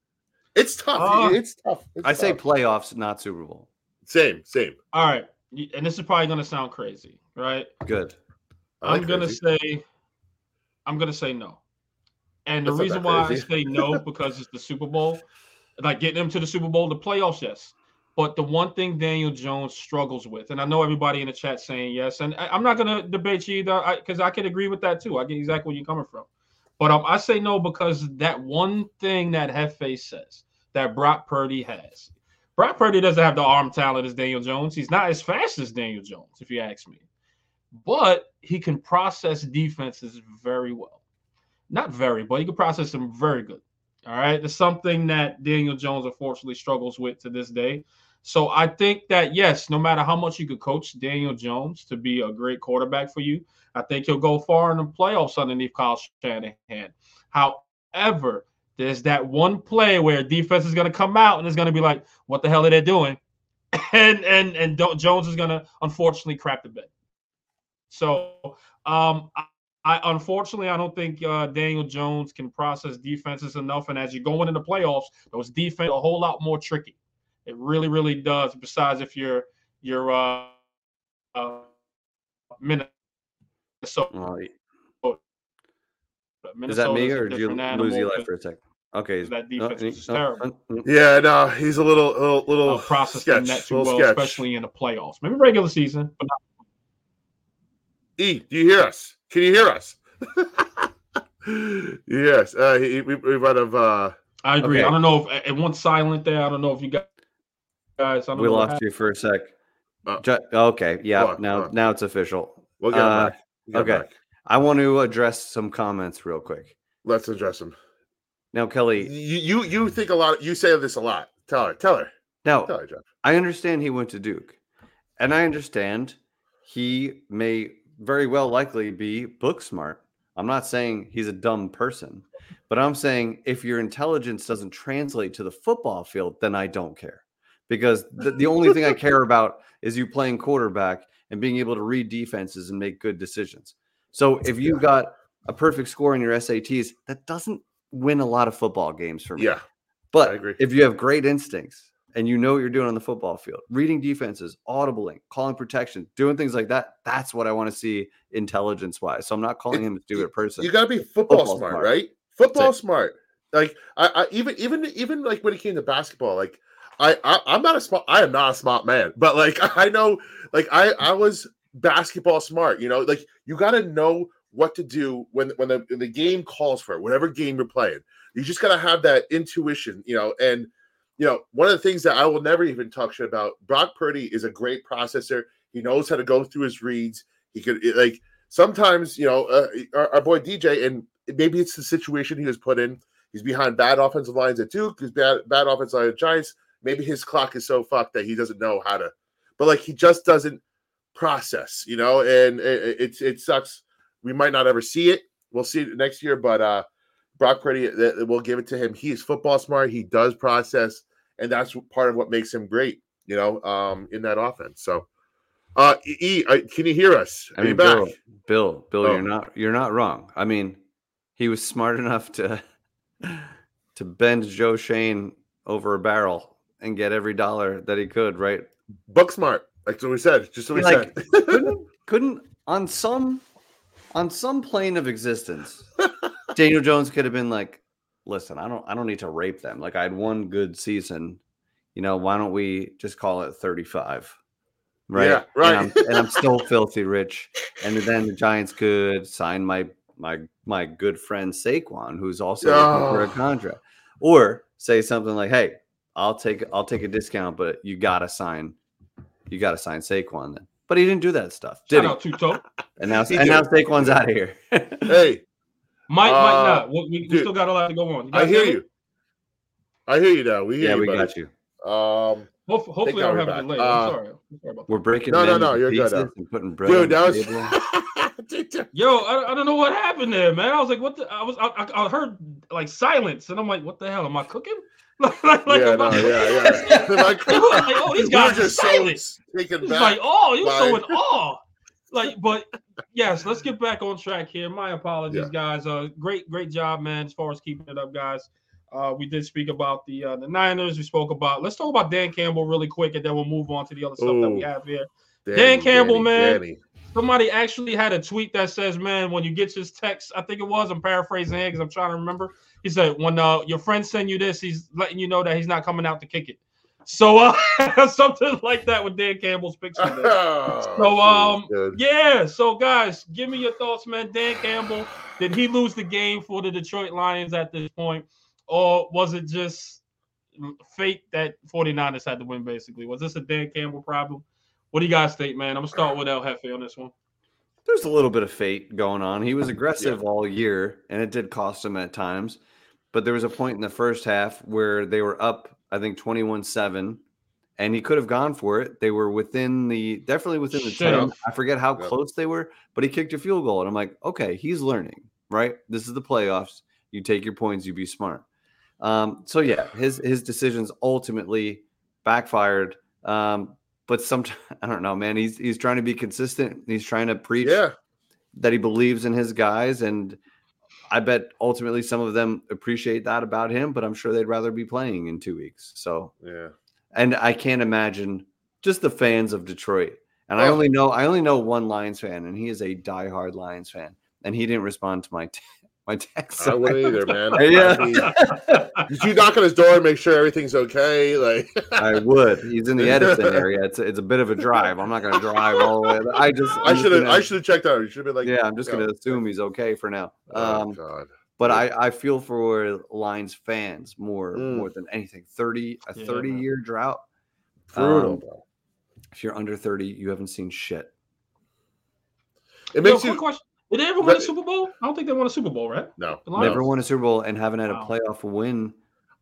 It's tough. Uh, it's tough. It's I say playoffs, not Super Bowl. same, same. All right, and this is probably gonna sound crazy, right? Good. I like I'm gonna crazy. say, I'm gonna say no. And the That's reason that why I say no because it's the Super Bowl, like getting them to the Super Bowl, the playoffs, yes. But the one thing Daniel Jones struggles with, and I know everybody in the chat saying yes, and I, am not gonna debate you either, because I, can agree with that too. I get exactly where you're coming from. But um, I say no because that one thing that Jefe says that Brock Purdy has. Brock Purdy doesn't have the arm talent as Daniel Jones. He's not as fast as Daniel Jones, if you ask me. But he can process defenses very well. Not very, but he can process them very good. All right. It's something that Daniel Jones unfortunately struggles with to this day. So I think that yes, no matter how much you could coach Daniel Jones to be a great quarterback for you, I think he'll go far in the playoffs underneath Kyle Shanahan. However, there's that one play where defense is going to come out and it's going to be like, "What the hell are they doing?" And and and Jones is going to unfortunately crap the bed. So um, I, I unfortunately I don't think uh, Daniel Jones can process defenses enough. And as you go into the playoffs, those defense a whole lot more tricky. It really, really does. Besides, if you're you're uh, uh Minnesota, Well, Minnesota's is that me or did you different lose your life for a second? Okay. That defense is no, terrible. no, Yeah, no, he's a little, little, little uh, processing sketch, that too little well, sketch. especially in the playoffs. Maybe regular season, but not E, do you hear us? Can you hear us? yes, uh, he, we, we might have. Uh, I agree. Okay. I don't know if it went silent there. I don't know if you got guys. We lost happened. you for a sec. Uh, Ju- okay, yeah. on, now, now it's official. we'll get Uh, back. We'll get okay. back. I want to address some comments real quick. Let's address them. Now, Kelly. You, you, you think a lot. You say this a lot. Tell her. Tell her. Now, Tell her, Jeff. I understand he went to Duke, and I understand he may very well likely be book smart. I'm not saying he's a dumb person, but I'm saying if your intelligence doesn't translate to the football field, then I don't care. Because the, the only thing I care about is you playing quarterback and being able to read defenses and make good decisions. So if you got a perfect score in your SATs, that doesn't win a lot of football games for me. Yeah, But I agree. if you have great instincts and you know what you're doing on the football field, reading defenses, audibling, calling protection, doing things like that, that's what I want to see intelligence wise. So I'm not calling It- him a stupid person. You got to be football, Football smart, smart. right? Football smart. Like I, I even even even like when it came to basketball, like I, I I'm not a smart. I am not a smart man, but like I know, like I I was basketball smart. You know, like you got to know what to do when when the when the game calls for it, whatever game you're playing. You just got to have that intuition, you know. And you know, one of the things that I will never even talk shit about. Brock Purdy is a great processor. He knows how to go through his reads. He could it- like sometimes, you know, uh, our, our boy DJ, and maybe it's the situation he was put in. He's behind bad offensive lines at Duke. He's bad bad offensive line at Giants. Maybe his clock is so fucked that he doesn't know how to. But like he just doesn't process, you know, and it, it, it sucks. We might not ever see it. We'll see it next year, but uh Brock Purdy, we'll give it to him. He is football smart. He does process, and that's part of what makes him great, you know, um, in that offense. So, uh, E, uh, can you hear us? I Are you mean? Bill, Bill, Bill, Oh. you're not you're not wrong. I mean, he was smart enough to to bend Joe Schoen over a barrel and get every dollar that he could, right? Book smart. Like what we said. Just what we Like, said. couldn't couldn't on some on some plane of existence, Daniel Jones could have been like, "Listen, I don't I don't need to rape them. Like I had one good season. You know, why don't we just call it 35?" Right. Yeah, right. And I'm, and I'm still filthy rich. And then the Giants could sign my my my good friend Saquon, who's also looking for a Oh. contract, or say something like, "Hey, I'll take I'll take a discount, but you gotta sign, you gotta sign Saquon then." But he didn't do that stuff, did Shout he? out Tuto. And now He and now. Saquon's out of here. Hey, Might, Uh, might not. We, we, we dude, still got a lot to go on. I hear you. I hear you now. We hear yeah, you, we buddy. got you. Um, Hope, hopefully, I don't have a back. delay. Uh, I'm sorry. I'm sorry about that. We're breaking No, no, no, into you're good pieces now. and putting bread dude, that was. Yo, I, I don't know what happened there, man. I was like, what the? I was, I, I, I heard like silence, and I'm like, what the hell? Am I cooking? Like, like, yeah, no, yeah, yeah. like, Like, oh, these guys are just so silent. taken back. like, oh, you by- so in awe. Like, but yes, let's get back on track here. My apologies, Yeah. guys. Uh, great, great job, man, as far as keeping it up, guys. Uh, we did speak about the uh, the Niners. We spoke about. Let's talk about Dan Campbell really quick, and then we'll move on to the other stuff that we have here. Danny, Dan Campbell, Danny, man. Danny. Somebody actually had a tweet that says, "Man, when you get this text, I think it was. I'm paraphrasing it because I'm trying to remember. He said, when uh, your friend send you this, he's letting you know that he's not coming out to kick it. So uh, something like that with Dan Campbell's picture. there. Oh, So, um, dude. Yeah. So, guys, give me your thoughts, man. Dan Campbell, did he lose the game for the Detroit Lions at this point? Or was it just fate that 49ers had to win, basically? Was this a Dan Campbell problem? What do you guys think, man? I'm going to start with El Jefe on this one. There's a little bit of fate going on. He was aggressive all year, and it did cost him at times. But there was a point in the first half where they were up, I think, 21 7, and he could have gone for it. They were within the, definitely within the Should 10. have. I forget how Yep. close they were, but he kicked a field goal. And I'm like, okay, he's learning, right? This is the playoffs. You take your points, you be smart. Um, so, yeah, his, his decisions ultimately backfired. Um, but sometimes, I don't know, man, he's, he's trying to be consistent. He's trying to preach yeah, that he believes in his guys and I bet ultimately some of them appreciate that about him, but I'm sure they'd rather be playing in 2 weeks. So, yeah. and I can't imagine just the fans of Detroit. And I Oh. only know I only know one Lions fan and he is a diehard Lions fan and he didn't respond to my t- my text. I wouldn't either, man. Yeah. I mean, did you knock on his door and make sure everything's okay? Like, I would. He's in the Edison area. It's a, it's a bit of a drive. I'm not going to drive all the way. I just I I'm just should have. I should have checked out. You should have been like, yeah, I'm just yo, going to assume he's okay for now. Oh Um, God. but Yeah. I, I feel for Lions fans more Mm. more than anything. 30 a Yeah, 30 man. year drought. Brutal, um. If you're under 30, you haven't seen shit. It Yo, makes quick you question. Did they ever win a Super Bowl? I don't think they won a Super Bowl, right? no. The Never won a Super Bowl and haven't had a playoff win.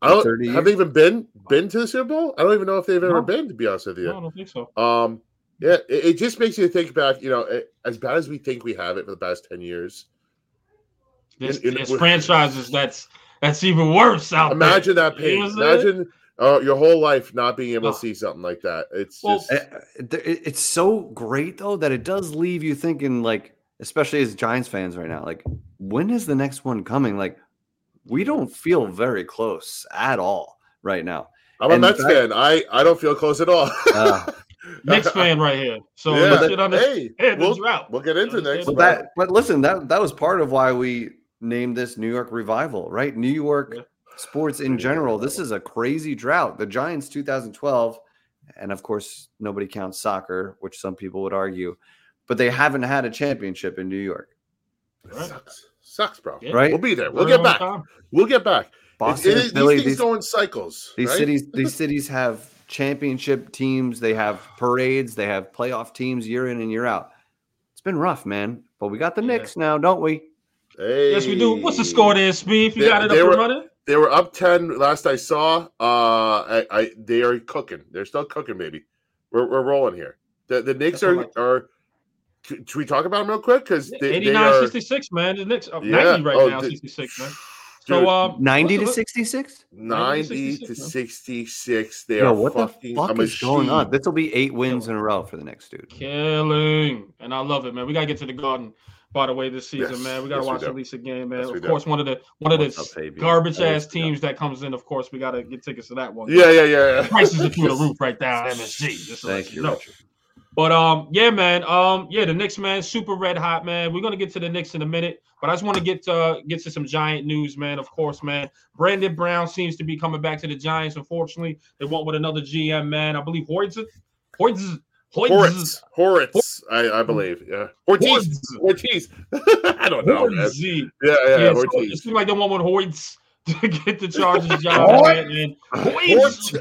I don't. 30 Have they years? even been been to the Super Bowl? I don't even know if they've ever No. been. To be honest with you. No, I don't think so. Um, yeah, it, it just makes you think back. You know, it, as bad as we think we have it for the past ten years, There's, in- there's franchises that's that's even worse out imagine that there. You pain. know what I'm saying? Imagine uh, your whole life not being able Oh. to see something like that. It's Well, just Uh, it- it- It's so great though that it does leave you thinking like, especially as Giants fans right now, like when is the next one coming? Like we don't feel very close at all right now. I'm a and Mets back- fan. I I don't feel close at all. Uh, Knicks fan right here. So Yeah. you should understand hey, the we'll, drought. we'll get into Understand next. But but- that, but listen, that that was part of why we named this New York Revival, right? New York Yeah. sports in general. This is a crazy drought. The Giants 2012, and of course, nobody counts soccer, which some people would argue, but they haven't had a championship in New York. It sucks. Sucks, bro. Yeah. Right? We'll be there. We'll Very get back. time. We'll get back. It- Boston, it and is- Philly, these things these, go in cycles. these right? cities, these cities have championship teams. They have parades. They have playoff teams year in and year out. It's been rough, man. But we got the Yeah. Knicks now, don't we? Hey. Yes, we do. What's the score there, Speed? If you They- got it up they and were- running? They were up ten last I saw. Uh, I, I they are cooking. They're still cooking, baby. We're, we're rolling here. The the Knicks That's are like. are. Should should we talk about them real quick? Because they, they 89 are 66, man. The Knicks uh, Yeah. 90 right Oh, now, the- 66, man. So, um, 90 to let's- 66? 90 to 66, They Yo, are what the fuck a is going on? This will be eight wins in a row for the next dude. Killing. And I love it, man. We gotta get to the garden. By the way, this season, Yes. man, we gotta Yes, watch do. at least a game, man. Yes, we of do. course, one of the one of the garbage ass we do. teams that comes in. Of course, we gotta get tickets to that one. Yeah, yeah, yeah. yeah. prices are through the roof right now at MSG. Just to Thank you you, know. Richard. But um, yeah, man. Um, yeah, the Knicks, man, super red hot, man. We're gonna get to the Knicks in a minute, but I just want to get uh get to some Giant news, man. Of course, man. Brandon Brown seems to be coming back to the Giants. Unfortunately, they went with another GM, man. I believe Hoytz. Hoytz. Horitz, Horitz, I, I believe. Yeah, Ortiz, Ortiz. I don't know. Yeah, yeah, Yeah, so it seems like the one with Hoyts to get the Chargers job. man, Hoyts.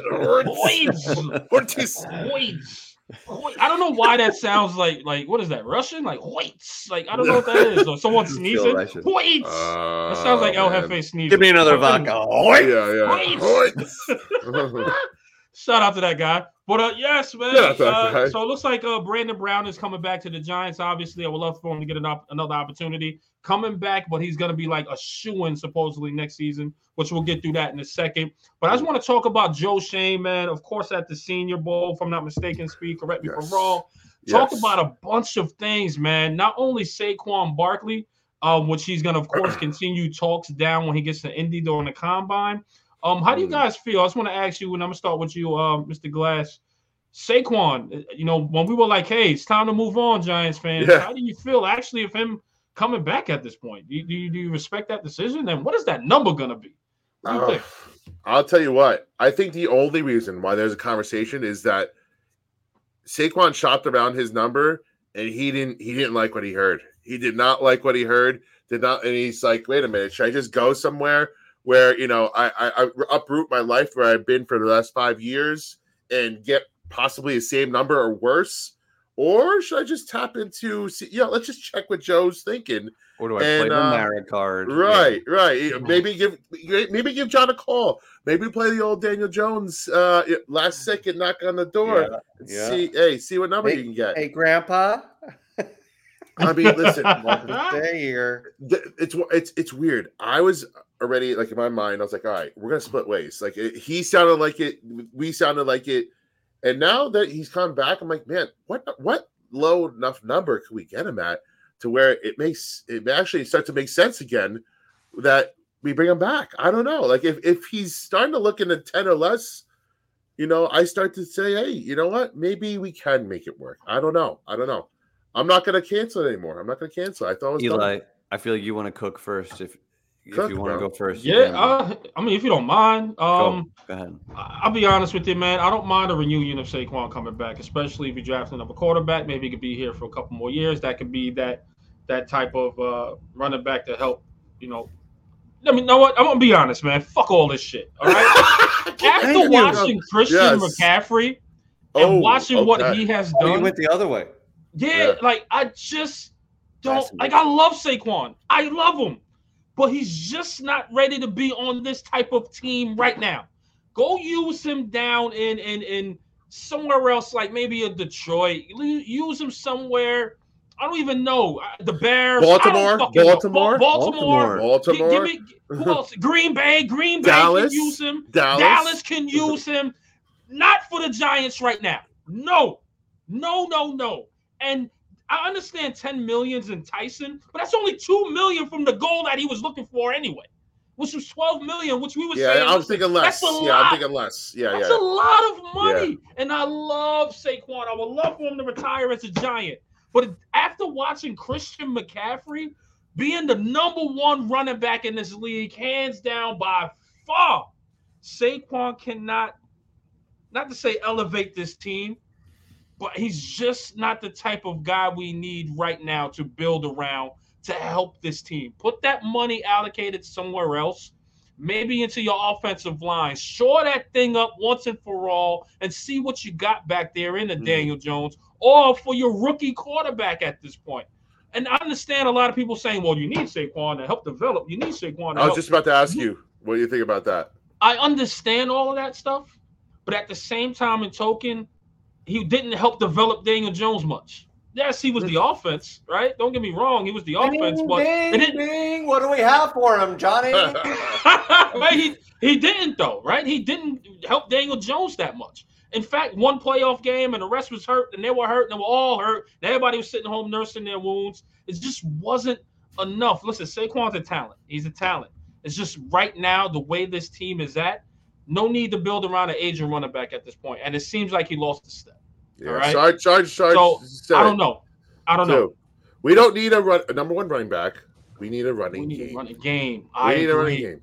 Hoyts. Ortiz. Hoyts. Hoy- I don't know why that sounds like like what is that Russian? Like Hoyts. Like I don't know what that is. Or someone sneezing. Russian. Hoyts. Uh, that sounds like El man. Jefe sneezing. Give me another Fucking- vodka. Yeah, yeah. Hoyts. Shout out to that guy. But uh, yes, man. Shout out to that Uh, guy. so it looks like uh, Brandon Brown is coming back to the Giants. Obviously, I would love for him to get an op- another opportunity coming back, but he's going to be like a shoe in supposedly next season, which we'll get through that in a second. But I just want to talk about Joe Schoen, man. Of course, at the Senior Bowl, if I'm not mistaken, speak correct me if I'm wrong. Talk Yes. about a bunch of things, man. Not only Saquon Barkley, um, which he's going to, of course, continue talks down when he gets to Indy during the combine. Um, how do you Mm. guys feel? I just want to ask you, and I'm gonna start with you, um, Mr. Glass. Saquon, uh, you know, when we were like, "Hey, it's time to move on," Giants fans. Yeah. How do you feel actually of him coming back at this point? Do you, do you, do you respect that decision? And what is that number gonna be? What do you Uh. I'll tell you what. I think the only reason why there's a conversation is that Saquon shopped around his number and he didn't he didn't like what he heard. He did not like what he heard. Did not, and he's like, wait a minute, should I just go somewhere where you know I I, I uproot my life where I've been for the last five years and get possibly the same number or worse, or should I just tap into? see- Yeah, let's just check what Joe's thinking. Or do I And, play the uh, Mara card? Right, right. Mhm. Maybe give maybe give John a call. Maybe play the old Daniel Jones uh last second knock on the door. Yeah, yeah. See, hey, see what number Hey, you can get. Hey, Grandpa. I mean, listen, Welcome to stay here. it's it's it's weird. I was already like in my mind. I was like, all right, we're gonna split ways. Like it, he sounded like it, we sounded like it, and now that he's come back, I'm like, man, what what low enough number could we get him at to where it makes it actually start to make sense again that we bring him back? I don't know. Like if if he's starting to look into ten or less. You know, I start to say, hey, you know what? Maybe we can make it work. I don't know. I don't know. I'm not going to cancel it anymore. I'm not going to cancel. it. I thought it was done. Eli, I feel like you want to cook first. If if you want to go first, yeah, can. uh, I mean, if you don't mind, Go. um, go ahead. I- I'll be honest with you, man. I don't mind a reunion of Saquon coming back, especially if you draft another quarterback. Maybe he could be here for a couple more years. That could be that that type of uh, running back to help. You know, I mean, you know what? I'm gonna be honest, man. Fuck all this shit. All right. After Thank you. watching Christian Yes. McCaffrey Oh, and watching what he has Oh, you done, went the other way. yeah, Yeah. like I just don't like. I love Saquon. I love him, but he's just not ready to be on this type of team right now. Go use him down in in in somewhere else, like maybe a Detroit. Use him somewhere. I don't even know Uh, the Bears. I don't Baltimore? know. Baltimore? Baltimore. Gi- Baltimore, Give me who else? Green Bay. Green Bay Dallas? can use him. Dallas. Dallas can use him. Not for the Giants right now. No, no, no, no. And I understand 10 million's in Tyson, but that's only 2 million from the goal that he was looking for anyway, which was 12 million, which we were Yeah, saying. I was thinking less. That's Yeah, lot. I'm thinking less. Yeah, That's yeah. a lot of money. And I love Saquon. I would love for him to retire as a Giant. But after watching Christian McCaffrey being the number one running back in this league, hands down by far, Saquon cannot, not to say elevate this team, but he's just not the type of guy we need right now to build around to help this team. Put that money allocated somewhere else, maybe into your offensive line. Shore that thing up once and for all and see what you got back there in the Mhm. Daniel Jones or for your rookie quarterback at this point. And I understand a lot of people saying, well, you need Saquon to help develop. You need Saquon to I was just about to ask you, what do you think about that? I understand all of that stuff, but at the same time and token, he didn't help develop Daniel Jones much. Yes, he was the offense, right? Don't get me wrong, he was the offense, but ding, ding. What do we have for him, Johnny? right? He he didn't though, right? He didn't help Daniel Jones that much. In fact, one playoff game and the rest was hurt, and they were hurt, and they were all hurt, and everybody was sitting home nursing their wounds. It just wasn't enough. Listen, Saquon's a talent. He's a talent. It's just right now the way this team is at. No need to build around an aging running back at this point, and it seems like he lost a step. yeah, All right. Sarge, Sarge, Sarge So, said I don't know. I don't know. We don't need a run, a number one running back. We need a We running need game. to run a game. we I need a running agree. game.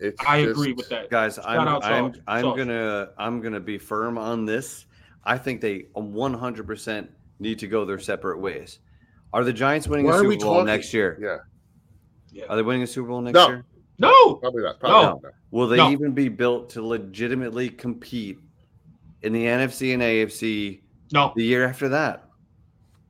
It's I just- agree with that. Guys, I'm out I'm Sarge. I'm Sarge. gonna I'm gonna be firm on this. I think they 100% need to go their separate ways. Are the Giants winning Why a Super Bowl talking? next year? Yeah, Yeah. Are they winning a Super Bowl next No. year? No. probably not. Probably No. not. Will they No. even be built to legitimately compete in the NFC and AFC No. the year after that?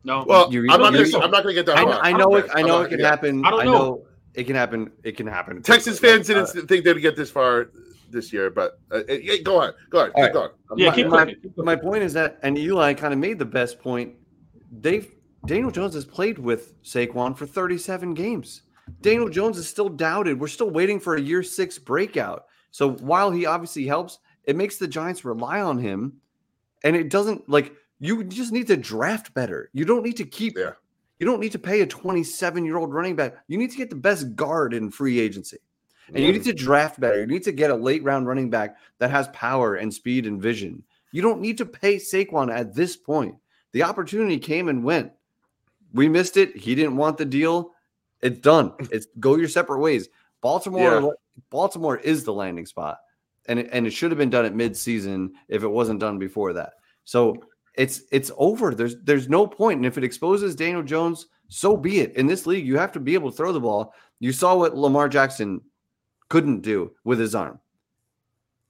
No. Well, You- I'm not you- gonna. I'm not gonna get that I, far. I know it. I I'm know it can yeah. happen. I don't I know. know it can happen. It can happen. Texas fans didn't Uh, think they'd get this far this year, but uh, uh, yeah, go on, go on, All keep right. going. yeah, my, keep my, cooking. keep my point is that, and Eli kind of made the best point. They've Daniel Jones has played with Saquon for 37 games. Daniel Jones is still doubted. We're still waiting for a year six breakout. So while he obviously helps, it makes the Giants rely on him, and it doesn't like you just need to draft better. You don't need to keep. Yeah. You don't need to pay a 27 year old running back. You need to get the best guard in free agency. And you need to draft better. You need to get a late round running back that has power and speed and vision. You don't need to pay Saquon at this point. The opportunity came and went. We missed it. He didn't want the deal. It's done. It's go your separate ways. Baltimore, Baltimore is the landing spot, and it, and it should have been done at midseason if it wasn't done before that. So it's it's over. There's there's no point. And if it exposes Daniel Jones, so be it. In this league, you have to be able to throw the ball. You saw what Lamar Jackson couldn't do with his arm.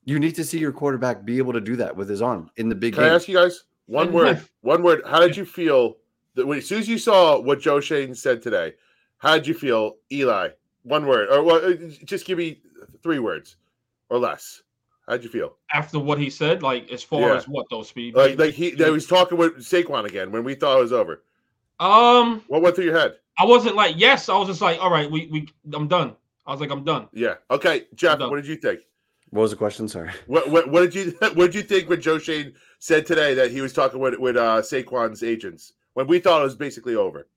You need to see your quarterback be able to do that with his arm in the big Can I ask you guys one word? One word. How did you feel that when as soon as you saw what Joe Schoen said today? How did you feel, Eli? One word, or well, just give me three words or less. How'd you feel? After what he said, like as far Yeah. as what though, speed. Like, like he, that he was talking with Saquon again when we thought it was over. um, What went through your head? I wasn't like yes. I was just like, all right, we we I'm done. I was like, I'm done. Yeah. Okay, Jeff. done. What did you think? What was the question? Sorry. What, what, what did you what did you think when Joe Schoen said today that he was talking with with uh, Saquon's agents when we thought it was basically over?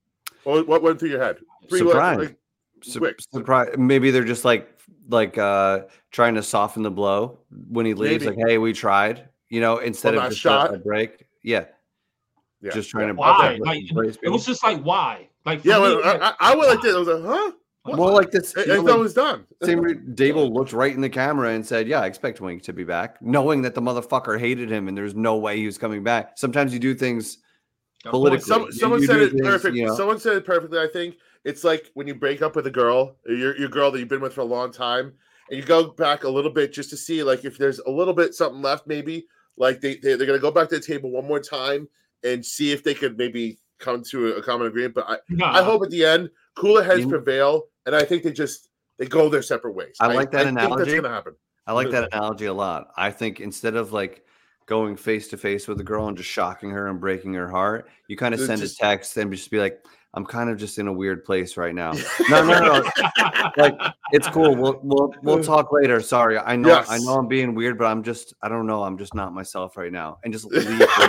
What, what went through your head? Three Surprise. like, Su- quick. surprise. Maybe they're just like like uh trying to soften the blow when he leaves. Maybe. Like, hey, we tried. You know, instead One of just a- shot. a break. Yeah, Yeah. just trying to Why? Like, It was just like why? Like Yeah, me, I, I, I went like this. I was like, huh? Well, like this. I, you I know, thought it like, was done. same re- Daboll looked right in the camera and said, "Yeah, I expect Wink to be back," knowing that the motherfucker hated him and there's no way he was coming back. Sometimes you do things politically. Some, someone you said it things, perfect. you know. Someone said it perfectly. I think it's like when you break up with a girl, your your girl that you've been with for a long time, and you go back a little bit just to see like if there's a little bit something left, maybe like they, they they're gonna go back to the table one more time and see if they could maybe come to a, a common agreement. But I, Nah. I hope at the end cooler heads You- prevail, and I think they just they go their separate ways. I like that think that's gonna happen. I like that analogy a lot. I think instead of like going face to face with a girl and just shocking her and breaking her heart, you kind of send just- a text and just be like, "I'm kind of just in a weird place right now." no, no, no. Like it's cool. We'll we'll we'll talk later. Sorry, I know I know I'm being weird, but I'm just I don't know. I'm just not myself right now, and just leave. her.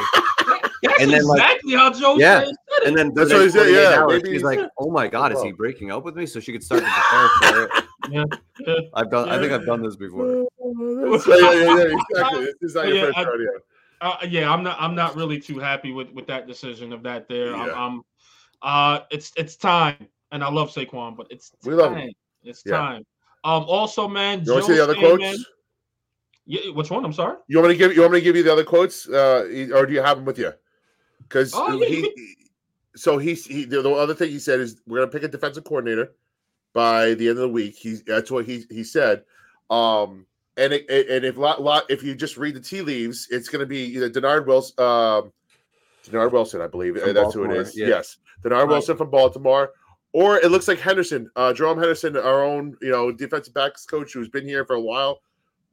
That's and then, like- exactly how Joe Yeah. said it. And then That's what he said, yeah, hours, maybe- she's like, "Oh my god, is he breaking up with me?" So she could start to prepare for it. Yeah, yeah. I've done. I think I've done this before. yeah, yeah, yeah, yeah, exactly. This is not your Yeah, first I- rodeo. Uh, yeah, I'm not. I'm not really too happy with with that decision of that. There, I'm, Yeah. I'm. Uh, it's it's time, and I love Saquon, but it's We love him. It's Yeah. time. Um. Also, man, You want to see the other Schoen, quotes? man- yeah, which one? I'm sorry. You want me to give you want me to give you the other quotes, uh, or do you have them with you? Because Oh, yeah, you he, so he's he the, the other thing he said is we're gonna pick a defensive coordinator by the end of the week. He that's what he he said. Um, and it, it- and if lot lot if you just read the tea leaves, it's gonna be either Dennard Wilson, um, Dennard Wilson, I believe From that's who it is. Yeah. Yes, Dennard Right. Wilson from Baltimore. Or it looks like Henderson, uh, Jerome Henderson, our own, you know, defensive backs coach who's been here for a while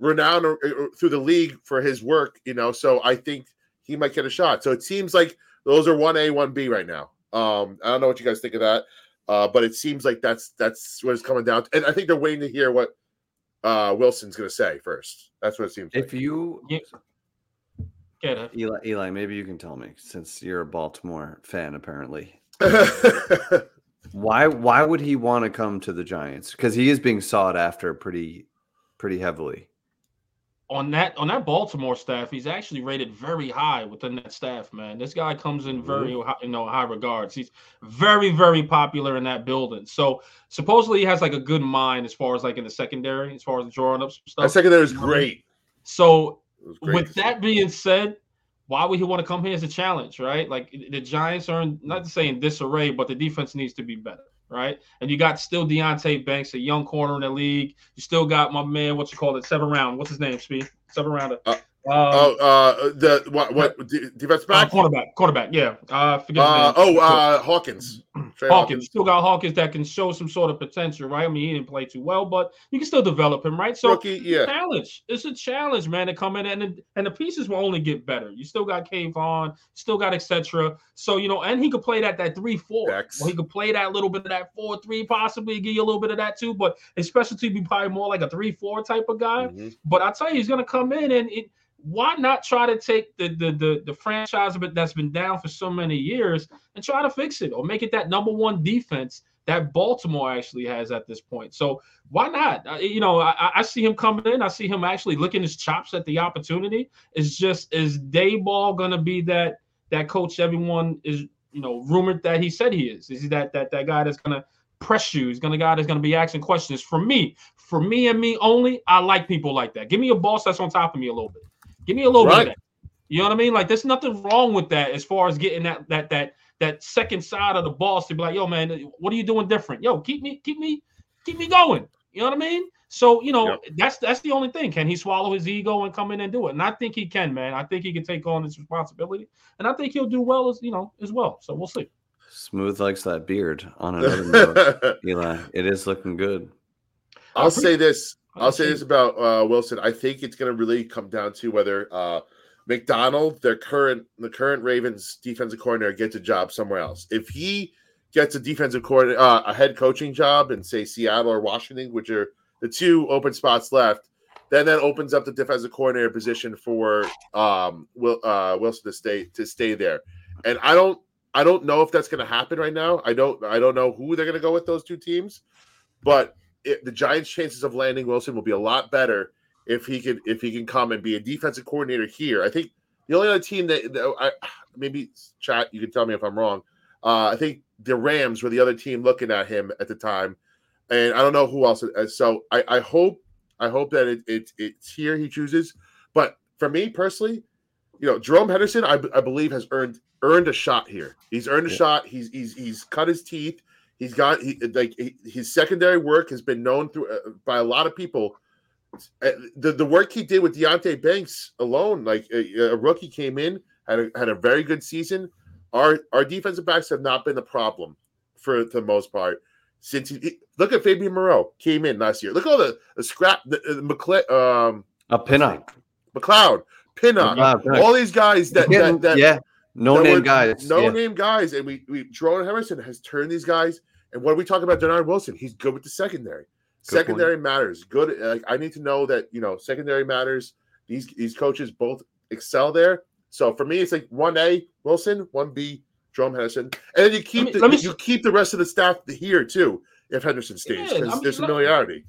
renowned uh, uh, through the league for his work, you know. So I think he might get a shot. So it seems like those are one A, one B right now. Um, I don't know what you guys think of that, uh, but it seems like that's that's what it's coming down to. And I think they're waiting to hear what uh, Wilson's going to say first. That's what it seems like. If you Yeah. Get it. Eli, Eli, maybe you can tell me since you're a Baltimore fan, apparently. Why why would he want to come to the Giants? Because he is being sought after pretty pretty heavily. on that on that Baltimore staff, he's actually rated very high within that staff, man. This guy comes in very high, you know high regards. He's very very popular in that building. So supposedly he has like a good mind as far as like in the secondary, as far as drawing up some that stuff. secondary is great. So great with that being said, why would he want to come here as a challenge, right? Like the Giants are in, not to say in disarray, but the defense needs to be better, right? And you got still Deonte Banks, a young corner in the league. You still got my man, what you call it, seven round. What's his name, Speed? Seven rounder. Uh, oh, uh, the what? What defense Uh, back? quarterback, quarterback, yeah. Uh, forget Uh, oh, uh, Hawkins. Tre Hawkins. Still got Hawkins that can show some sort of potential, right? I mean, he didn't play too well, but you can still develop him, right? So rookie. Yeah. challenge. It's a challenge, man, to come in and and the pieces will only get better. You still got Kayvon, still got etc. So you know, and he could play that that three four. Or he could play that little bit of that four three, possibly give you a little bit of that too. But his specialty be probably more like a three four type of guy. Mhm. But I tell you, he's gonna come in and it. Why not try to take the the the, the franchise that's been down for so many years and try to fix it or make it that number one defense that Baltimore actually has at this point. So why not? You know, I, I see him coming in. I see him actually licking his chops at the opportunity. It's just is Daboll gonna be that that coach everyone is you know rumored that he said he is? Is he that that that guy that's gonna press you? He's gonna guy that's gonna be asking questions. For me, for me and me only, I like people like that. Give me a boss that's on top of me a little bit. Give me a little Right. bit of that. You know what I mean? Like there's nothing wrong with that as far as getting that that that that second side of the boss to be like, yo, man, what are you doing different? Yo, keep me, keep me, keep me going. You know what I mean? So, you know, Yep. that's that's the only thing. Can he swallow his ego and come in and do it? And I think he can, man. I think he can take on this responsibility. And I think he'll do well as you know, as well. So we'll see. Smooth likes that beard. On another note, Eli, it is looking good. I'll say this. I'll say this about uh, Wilson. I think it's going to really come down to whether uh, Macdonald, their current the current Ravens defensive coordinator, gets a job somewhere else. If he gets a defensive coordinator, uh, a head coaching job in say Seattle or Washington, which are the two open spots left, then that opens up the defensive coordinator position for um, Will, uh, Wilson to stay to stay there. And I don't I don't know if that's going to happen right now. I don't I don't know who they're going to go with those two teams, but it, the Giants' chances of landing Wilson will be a lot better if he can if he can come and be a defensive coordinator here. I think the only other team that, that I maybe chat you can tell me if I'm wrong. Uh, I think the Rams were the other team looking at him at the time, and I don't know who else. uh, So I, I hope I hope that it, it it's here he chooses. But for me personally, you know, Jerome Henderson, I, I believe has earned earned a shot here. He's earned a Yeah. shot. He's he's he's cut his teeth. He's got he, like he, his secondary work has been known through uh, by a lot of people. Uh, The the work he did with Deonte Banks alone, like a, a rookie came in had a, had a very good season. Our our defensive backs have not been a problem for the most part. Since he, look at Fabian Moreau came in last year. Look at all the, the scrap the, the McLe- um A. McLeod, Pinnock, McLeod, Pinnock. all these guys that that, that yeah, no that name guys. no yeah. name guys, and we we Jerome Henderson has turned these guys. And what are we talking about, Dennard Wilson? He's good with the secondary. Good secondary matters. Good. Like I need to know that you know secondary matters. These these coaches both excel there. So for me, it's like one A Wilson, one B Jerome Henderson, and then you keep me- the, let me- you keep the rest of the staff here too if Henderson stays because I mean, there's let- familiarity.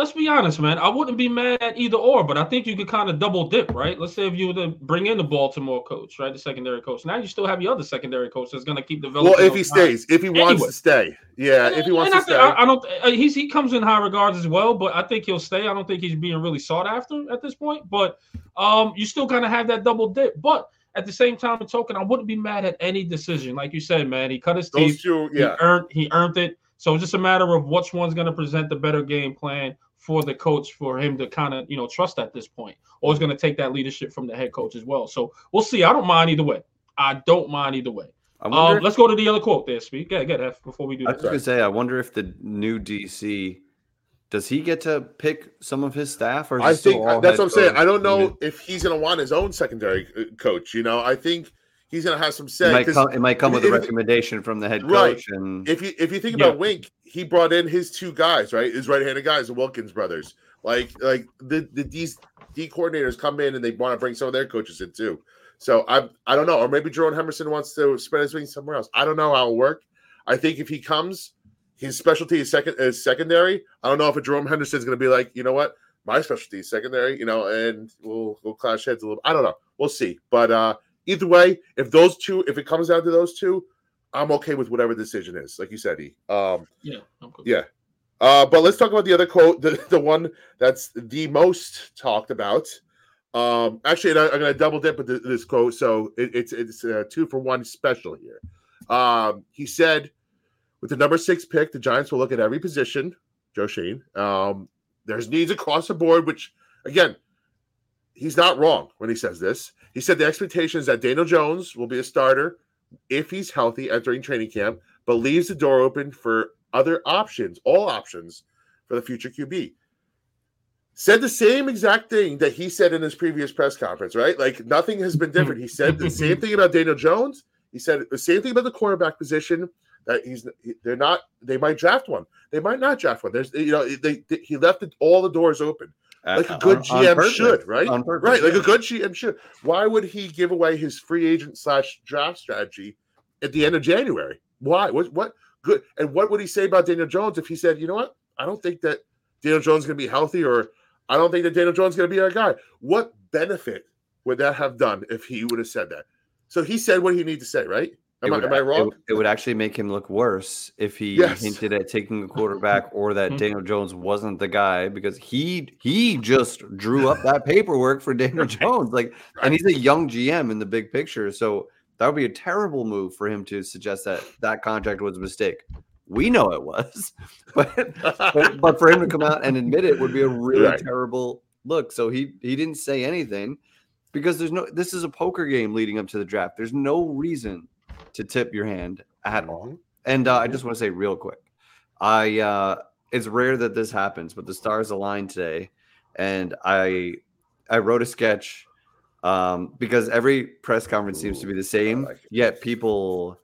Let's be honest, man. I wouldn't be mad at either or, but I think you could kind of double dip, right? Let's say if you were to bring in the Baltimore coach, right, the secondary coach. Now you still have your other secondary coach that's going to keep developing. Well, if he stays, if he wants Anyway. to stay, yeah, And- if he wants to I, stay, I, I don't. Uh, he's he comes in high regards as well, but I think he'll stay. I don't think he's being really sought after at this point. But um, you still kind of have that double dip. But at the same time, in token, I wouldn't be mad at any decision. Like you said, man, he cut his teeth. two, He yeah. earned he earned it. So it's just a matter of which one's going to present the better game plan for the coach for him to kind of you know trust at this point, or is going to take that leadership from the head coach as well. So we'll see. I don't mind either way. I don't mind either way. I Um, let's go to the other quote there, speak. Get get F before we do I that. was gonna say, I wonder if the new DC does he get to pick some of his staff, or is I it still think all that's what I'm saying. I don't know if he's going to want his own secondary uh, coach. You know, I think he's going to have some say. It might come. It might come if- with a if- recommendation from the head Right. coach, and if you if you think Yeah. about Wink, he brought in his two guys, right? His right-handed guys, the Wilkins brothers. Like like the the D, D coordinators come in and they want to bring some of their coaches in too. So I I don't know, or maybe Jerome Henderson wants to spread his wings somewhere else. I don't know how it'll work. I think if he comes, his specialty is second is secondary. I don't know if a Jerome Henderson's going to be like, you know what, my specialty is secondary, you know, and we'll we'll clash heads a little. I don't know. We'll see. But uh either way, if those two, if it comes down to those two, I'm okay with whatever decision is. Like you said, E. Um, Yeah. I'm cool. yeah. Uh, but let's talk about the other quote, the, the one that's the most talked about. Um, actually, I, am going to double dip with this, quote. So it, it's it's a two for one special here. Um, he said, with the number six pick, the Giants will look at every position. Joe Schoen. Um, there's needs across the board, which again, he's not wrong when he says this. He said the expectation is that Daniel Jones will be a starter if he's healthy entering training camp, but leaves the door open for other options, all options for the future QB. Said the same exact thing that he said in his previous press conference, right? Like nothing has been different. He said the same thing about Daniel Jones. He said the same thing about the quarterback position that he's they're not they might draft one. They might not draft one. There's you know they, they he left all the doors open Uh, like a good on, GM on should, right? Purpose, right, like yeah. a good GM should. Why would he give away his free agent slash draft strategy at the end of January? Why? What? What good? And what would he say about Daniel Jones if he said, you know what? I don't think that Daniel Jones is going to be healthy, or I don't think that Daniel Jones is going to be our guy. What benefit would that have done if he would have said that? So he said what he needed to say, right? Am, would, I, am I wrong? It, it, would actually make him look worse if he yes. hinted at taking a quarterback or that hmm. Daniel Jones wasn't the guy because he he just drew up that paperwork for Daniel Jones. Like, and he's a young GM in the big picture, so that would be a terrible move for him to suggest that that contract was a mistake. We know it was, but but, but for him to come out and admit it would be a really right. terrible look. So he he didn't say anything because there's no. This is a poker game leading up to the draft. There's no reason to tip your hand at all. Mm-hmm. And uh, I mm-hmm. just want to say real quick, I uh, it's rare that this happens, but the stars aligned today, and I I wrote a sketch um, because every press conference seems to be the same, like yet people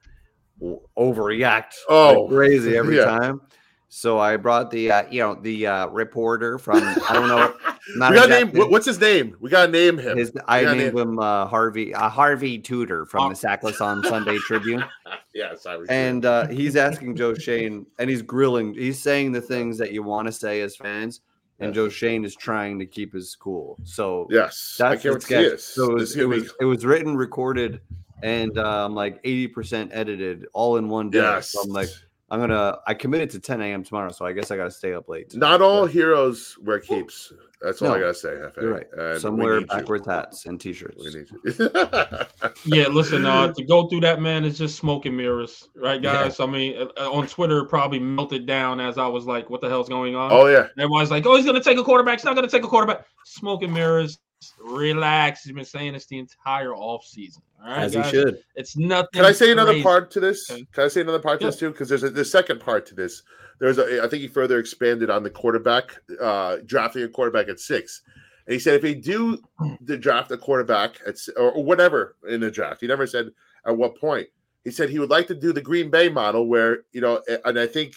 overreact oh like crazy every yeah. time. So I brought the uh, you know the uh, reporter from I don't know. Not we got name. What's his name? We got to name him. His, I named name. him uh, Harvey uh, Harvey Tudor from oh. the Sacklesson Sunday Tribune. yes, I was. And uh, he's asking Joe Schoen, and he's grilling. He's saying the things that you want to say as fans, and Joe Schoen is trying to keep his cool. So yes, that's I can't. So it was, it was, it was written, recorded, and um, like eighty percent edited, all in one day. Yes. So I'm like I'm gonna. I committed to 10 a.m. tomorrow, so I guess I gotta stay up late. Not all but, heroes wear capes. That's all no, I gotta say. Jefe. You're right. And Some wear backwards you. hats and t-shirts. yeah, listen. Uh, to go through that, man, is just smoke and mirrors, right, guys? Yeah. I mean, uh, uh, on Twitter, probably melted down as I was like, "What the hell's going on?" Oh yeah. Everyone's like, "Oh, he's gonna take a quarterback. He's not gonna take a quarterback." Smoke and mirrors. Relax. He's been saying this the entire off season. All right, as guys? he should. It's nothing. Can I say another part to this? Okay. Can I say another part to this too? Because there's a the second part to this. There's a. I think he further expanded on the quarterback, uh, drafting a quarterback at six. And he said if they do the draft a quarterback at or, or whatever in the draft, he never said at what point. He said he would like to do the Green Bay model where you know, and I think,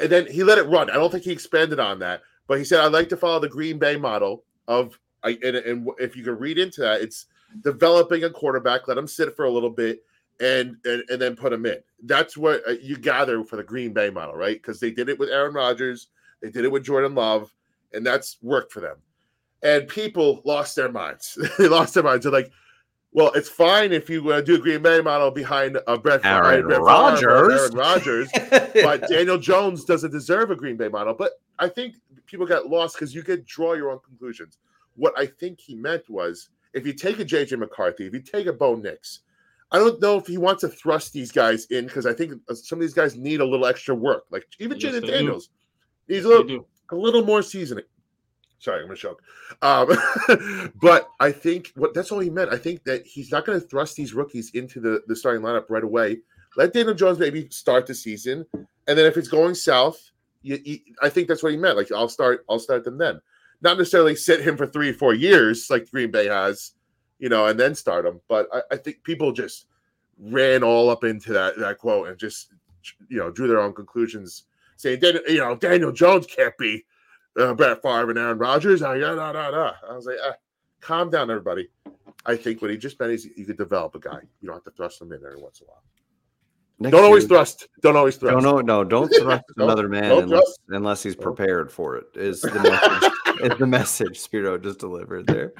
and then he let it run. I don't think he expanded on that, but he said I'd like to follow the Green Bay model of. I, and, and if you can read into that, it's developing a quarterback, let him sit for a little bit, and and, and then put him in. That's what uh, you gather for the Green Bay model, right? Because they did it with Aaron Rodgers, they did it with Jordan Love, and that's worked for them. And people lost their minds. they lost their minds. They're like, well, it's fine if you uh, do a Green Bay model behind uh, Brett, Aaron Rodgers. Aaron Rodgers, but Daniel Jones doesn't deserve a Green Bay model. But I think people got lost because you could draw your own conclusions. What I think he meant was if you take a JJ McCarthy, if you take a Bo Nix, I don't know if he wants to thrust these guys in because I think uh, some of these guys need a little extra work. Like even yes, Jayden Daniels needs a little, a little more seasoning. Sorry, I'm gonna choke. Um, but I think what that's all he meant. I think that he's not going to thrust these rookies into the, the starting lineup right away. Let Daniel Jones maybe start the season, and then if it's going south, you, you, I think that's what he meant. Like I'll start, I'll start them then not necessarily sit him for three or four years like Green Bay has, you know, and then start him. But I, I think people just ran all up into that that quote and just you know drew their own conclusions, saying you know Daniel Jones can't be uh, Brett Favre and Aaron Rodgers. Uh, yeah, da, da, da. I was like, ah, calm down, everybody. I think what he just meant is you could develop a guy. You don't have to thrust him in every once in a while. Next don't always thrust. Don't always thrust. No, no, no. Don't thrust another man unless, unless, he's prepared for it. Is the message? Is the message Spiro just delivered there?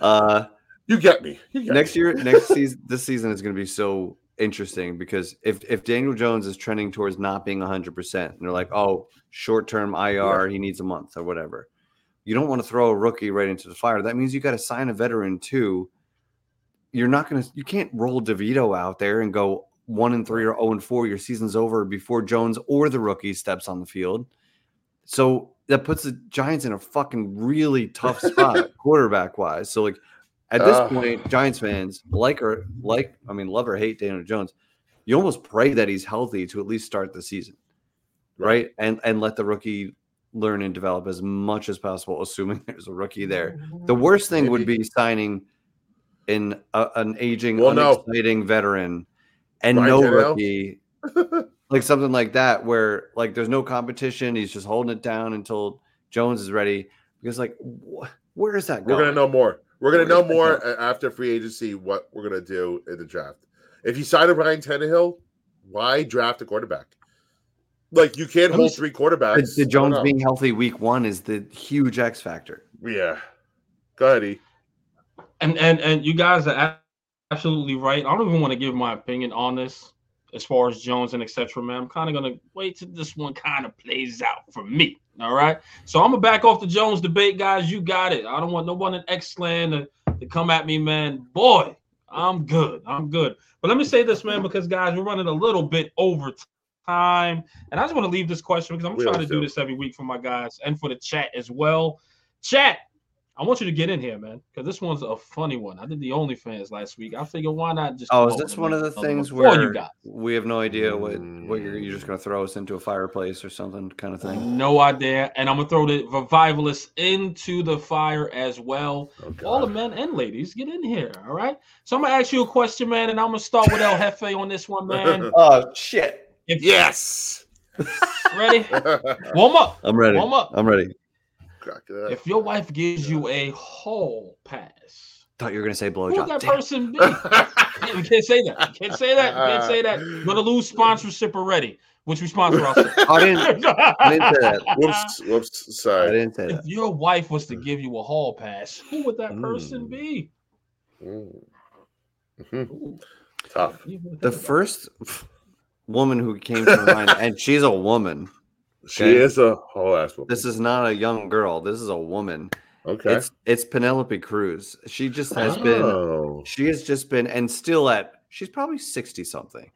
Uh, you get me. You get next me. year, next season, this season is going to be so interesting because if if Daniel Jones is trending towards not being 100, percent and they're like, oh, short term IR, he needs a month or whatever. you don't want to throw a rookie right into the fire. That means you got to sign a veteran too. You're not going to, you can't roll DeVito out there and go one and three or 0 and four. Your season's over before Jones or the rookie steps on the field. So that puts the Giants in a fucking really tough spot quarterback wise. So, like, at this Ugh. point, Giants fans like or like, I mean, love or hate Daniel Jones, you almost pray that he's healthy to at least start the season, right? And and let the rookie learn and develop as much as possible, assuming there's a rookie there. Mm-hmm. The worst thing would be signing in a, uh, an aging, Well, no. unexciting veteran and Ryan no Tannehill? rookie, like something like that, where like there's no competition. He's just holding it down until Jones is ready. Because like, wh- where is that going? We're going? gonna know more. We're gonna Where know more a- after free agency what we're gonna do in the draft. If you sign a Ryan Tannehill, why draft a quarterback? Like you can't Let me hold s- three quarterbacks. the I Jones being healthy week one is the huge X factor. yeah. Go ahead, E. and and and you guys are absolutely right. I don't even want to give my opinion on this as far as Jones and etc. Man, I'm kind of gonna wait till this one kind of plays out for me. All right, so I'm gonna back off the Jones debate, guys. You got it. I don't want no one in X land to, to come at me, man. Boy, I'm good. I'm good. But let me say this, man, because guys, we're running a little bit over time, and I just want to leave this question because I'm We trying to do. this every week for my guys and for the chat as well. Chat, I want you to get in here, man, because this one's a funny one. I did the OnlyFans last week. I figured why not just. Oh, come is this one of the things where you guys? we have no idea what what you're you're just Mm. gonna throw us into a fireplace or something kind of thing? No idea, and I'm gonna throw the revivalists into the fire as well. Oh, All the men and ladies, get in here. All right. So I'm gonna ask you a question, man, and I'm gonna start with El Jefe on this one, man. Oh shit! If yes. ready, warm up, I'm ready. warm up. I'm ready. Crack it up. If your wife gives you a hall pass, Thought you were gonna say who would blowjob. that Damn. person be? Yeah, we can't say that. We can't say that. We can't say that. We're gonna lose sponsorship already, which we sponsor ourselves. I didn't. I didn't say that. Whoops. Whoops. I didn't say that. If your wife was to give you a hall pass, who would that person Mm. be? Mm. Mhm. Tough. The first woman who came to mind, and she's a woman. She Okay. is a whole ass woman. This is not a young girl. This is a woman. okay. It's it's Penelope Cruz. She just has been. Oh. She has just been, and still at. She's probably sixty something.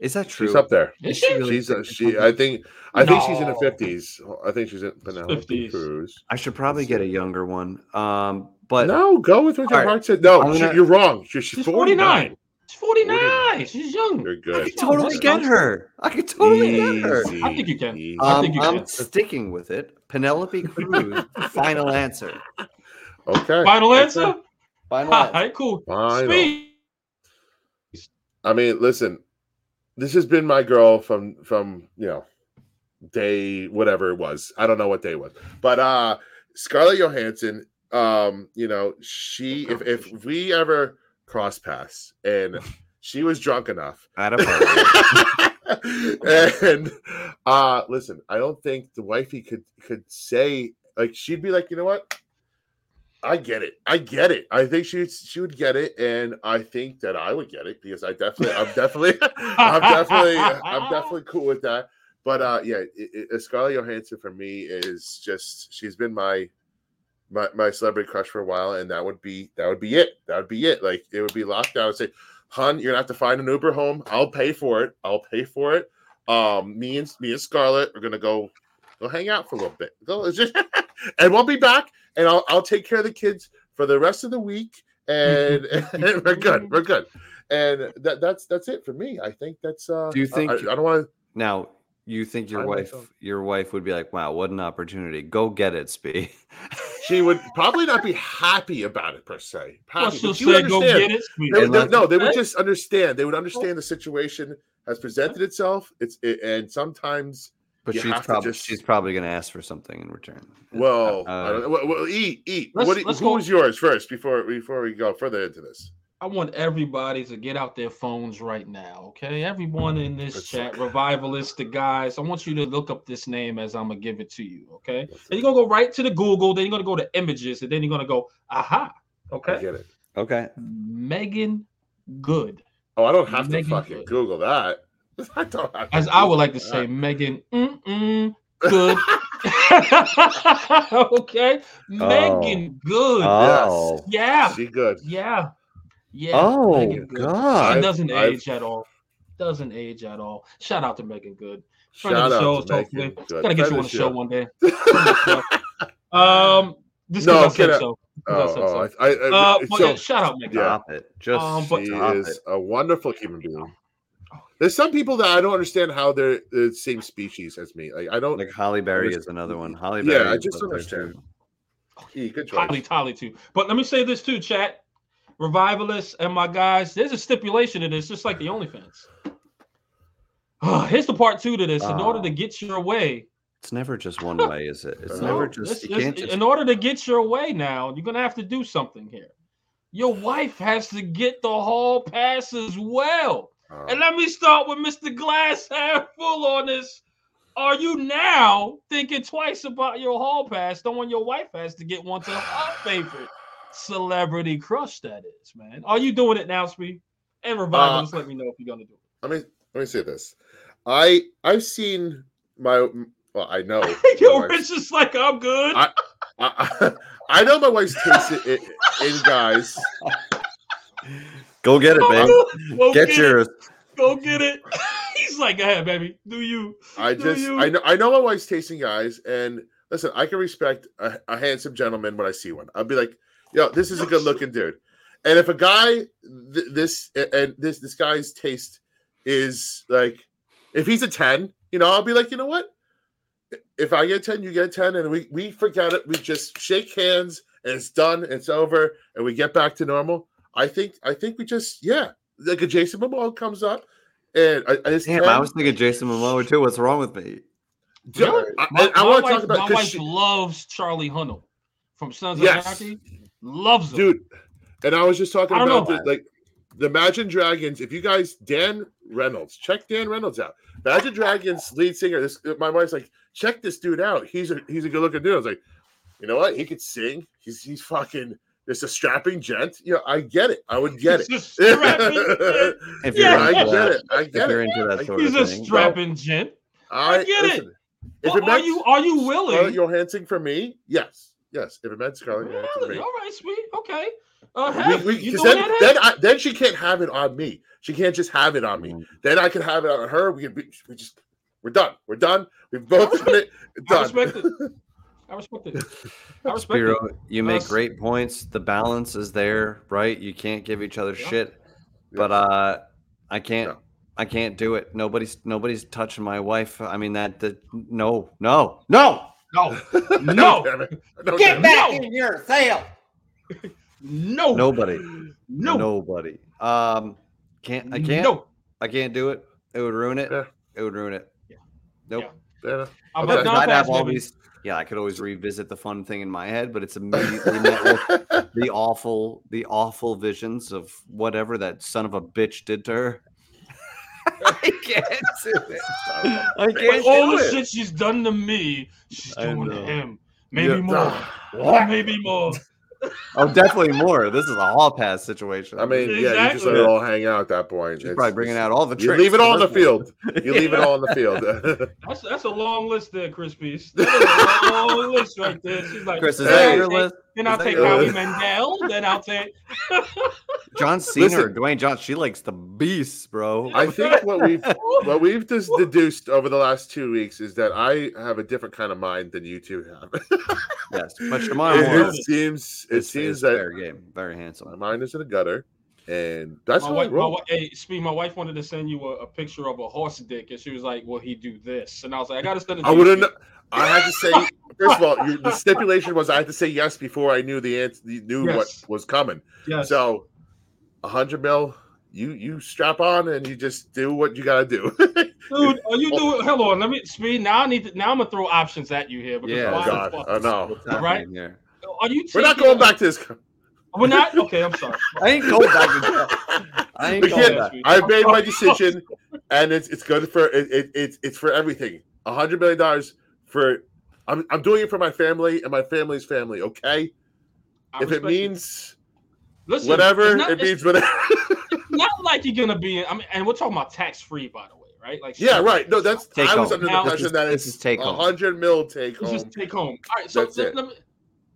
Is that true? She's up there. Is Is she she? really She's a, she. I think. I think she's in her No. fifties. I think she's in Penelope 50s. Cruz. I should probably get a younger one. Um, but no, go with what your All right. heart said. No, I'm she- you're wrong. She, she's, She's 49. 49. She's 49. She's young. You're I good. could totally get her. I could totally get her. I think you can. easy. I Um, think you I'm can. sticking with it. Penelope Cruz. final answer. okay. Final answer? Final All answer. right, cool. Final. Speed. I mean, listen, this has been my girl from from you know day whatever it was. I don't know what day it was, but uh Scarlett Johansson. Um, you know, she if if we ever cross paths and she was drunk enough At a party. and uh listen, I don't think the wifey could could say like she'd be like, you know what? I get it. I get it. I think she she would get it, and I think that I would get it because I definitely, I'm definitely, I'm definitely, I'm definitely cool with that. But uh, yeah, it, it, Scarlett Johansson for me is just she's been my my my celebrity crush for a while, and that would be that would be it. That would be it. Like it would be locked down and say, "Hun, you're gonna have to find an Uber home. I'll pay for it. I'll pay for it." Um, me and me and Scarlett are gonna go go hang out for a little bit. Go, just, and we'll be back, and I'll I'll take care of the kids for the rest of the week, and, and we're good. We're good. And that that's that's it for me. I think that's. uh Do you think- I, I don't want to. Now, you think your wife myself- your wife would be like, "Wow, what an opportunity! Go get it, Spee." She would probably not be happy about it per se. Well, Happy, she'll she would say, go understand. get it. They would, they- no, they would just understand. They would understand the situation has presented itself. It's it, and sometimes, But You she's probably just- she's probably going to ask for something in return. well, Uh, I don't. Well, well, eat, eat. Let's- What? let's who go- was yours first before before we go further into this? I want everybody to get out their phones right now, okay? Everyone in this Let's chat, look. revivalist, the guys, I want you to look up this name as I'm gonna give it to you, okay? And you're gonna go right to the Google, then you're gonna go to images, and then you're gonna go, aha, okay? I get it. okay. Meagan Good, Oh, I don't have to fucking Good. Google that. I don't have to as I would like to say. Megan mm-mm, Good. okay, oh. Meagan Good. Oh, yeah, She good. yeah, yeah. oh Meagan Good. God. It doesn't I've- age at all. Doesn't age at all. Shout out to Meagan Good. Friend Shout of the out show, to hopefully. Meagan. Good. Gotta get Friend you on the show one day. um, this No, no, I get said out. so. Oh, I so. oh, I, I, I, Uh, but so, yeah, shout out Meagan. yeah. It. Just Um, but- she is it. a wonderful human being. There's some people that I don't understand how they're the same species as me. Like I don't. Like Halle Berry is another one. Halle Berry. Yeah, I just don't understand. too. Good choice. Tolly, Tolly too. But let me say this too, chat. Revivalists and my guys, there's a stipulation to this, just like the OnlyFans. Here's the part two to this. In order to Oh. get your way, It's never just one way, is it? It's No, never just. You can't just. in order to get your way now, you're gonna have to do something here. Your wife has to get the hall pass as well. Oh, And let me start with Mr. Glass half full on this. Are you now thinking twice about your hall pass, knowing your wife has to get one to her favorite celebrity crush? That is, man. Are you doing it now, Speed? And revival, Uh, just let me know if you're gonna do it. let me let me say this. I I've seen my well, I know. Yo, my wife's- Rich is like, I'm good. I- I, I know my wife's taste in, in guys. Go get it, babe. Go Get it. yours. Go get it. He's like, go ahead, baby. Do you? I Do just you? I know I know my wife's tasting guys, and listen, I can respect a, a handsome gentleman when I see one. I'll be like, yo, this is a good looking dude. And if a guy th- this and this this guy's taste is like, if he's a ten, you know, I'll be like, you know what? If I get ten, you get ten, and we we forget it. We just shake hands, and it's done. It's over, and we get back to normal. I think I think we just yeah, like a Jason Momoa comes up, and I, I just Damn, I was thinking Jason Momoa too. What's wrong with me? Dude, I, My, I my want to wife, talk about my 'cause wife she- loves Charlie Hunnam from Sons Yes. of Anarchy. Loves him. dude. And I was just talking I don't know about the, about like the Imagine Dragons. If you guys, Dan Reynolds, check Dan Reynolds out. Imagine Dragons lead singer. This my wife's like, check this dude out. He's a he's a good looking dude. I was like, you know what? He could sing. He's he's fucking. Just a strapping gent. You know, I get it. I would get it. Strapping gent. If Yeah. you're I into get that, it. I if get you're it. into that sort He's of thing. He's a thing, strapping gent. I, get it. listen, If Well, it are meant you are you Scarlett willing? Johansson for me, yes, yes. If it meant Scarlett Johansson Really? All right, sweet. Okay. Uh, we, we, you 'cause doing then, that? then, I, then she can't have it on me. She can't just have it on me. Mm. Then I can have it on her. We can. We, we just. We're done. We're done. We've both done it. I respect it. I respect it. I respect Spiro, it. you make Us- great points. The balance is there, right? You can't give each other Yeah. shit. But uh I can't No. I can't do it. Nobody's nobody's touching my wife. I mean that that no, no, no. No, No. No, Get damn it. back in your sale. no, Nobody. no, Nobody. Um can't I can't No. I can't do it. It would ruin it. Yeah. It would ruin it. Yeah. Nope. Yeah. Yeah. I'm Okay. a Because I'd have all baby. these yeah, I could always revisit the fun thing in my head, but it's immediately met with the awful, the awful visions of whatever that son of a bitch did to her. I can't do it. I can't all do the it. shit she's done to me, she's I doing to him. Maybe Yeah. more. Oh, maybe more. Oh, definitely more. This is a hall pass situation. I mean, yeah, you just let it all hang out at that point. she's It's- probably bringing out all the You tricks. leave it all in the field. You leave it all in the field. That's that's a long list there, Chris Peace. That is a long list right there. She's like, Chris, is then Hey. that your take- list? Then I'll take your Howie list? Mandel. Then I'll take. John Cena or Dwayne John. She likes the beast, bro. I think what we've what we've just deduced over the last two weeks is that I have a different kind of mind than you two have. yes, but Shemar it, Moore it seems it is- seems is that fair game, very handsome. my handsome. mind is in the gutter, and that's My how I wife, my, roll. hey, Speed, my wife wanted to send you a, a picture of a horse dick, and she was like, "Will he do this?" And I was like, "I gotta send it." To I wouldn't. Speed." I had to say first of all, you, the stipulation was I had to say yes before I knew the answer, knew Yes. what was coming. Yes. So, a hundred mil, you you strap on and you just do what you gotta do. Dude, are you doing? Hold on, let me speed. Now I need to. Now I'm gonna throw options at you here because Yeah. why oh God, fuck- oh no, What's All right. happening? Are you? we're not going back to this. We're not. Okay, I'm sorry. I ain't going back to jail. I ain't going back. I've made my decision, and it's it's good for it, it, it's it's for everything. A hundred million dollars for. I'm I'm doing it for my family and my family's family. Okay, I if it means Listen, whatever, not, it means whatever. not like you're gonna be. I mean, and we're talking about tax free, by the way, right? Like Yeah, right. No, that's Take I was home. under the Now- impression This is- that this it's is take home. hundred mil take It's home. just take home. All right, so That's let- it. let me-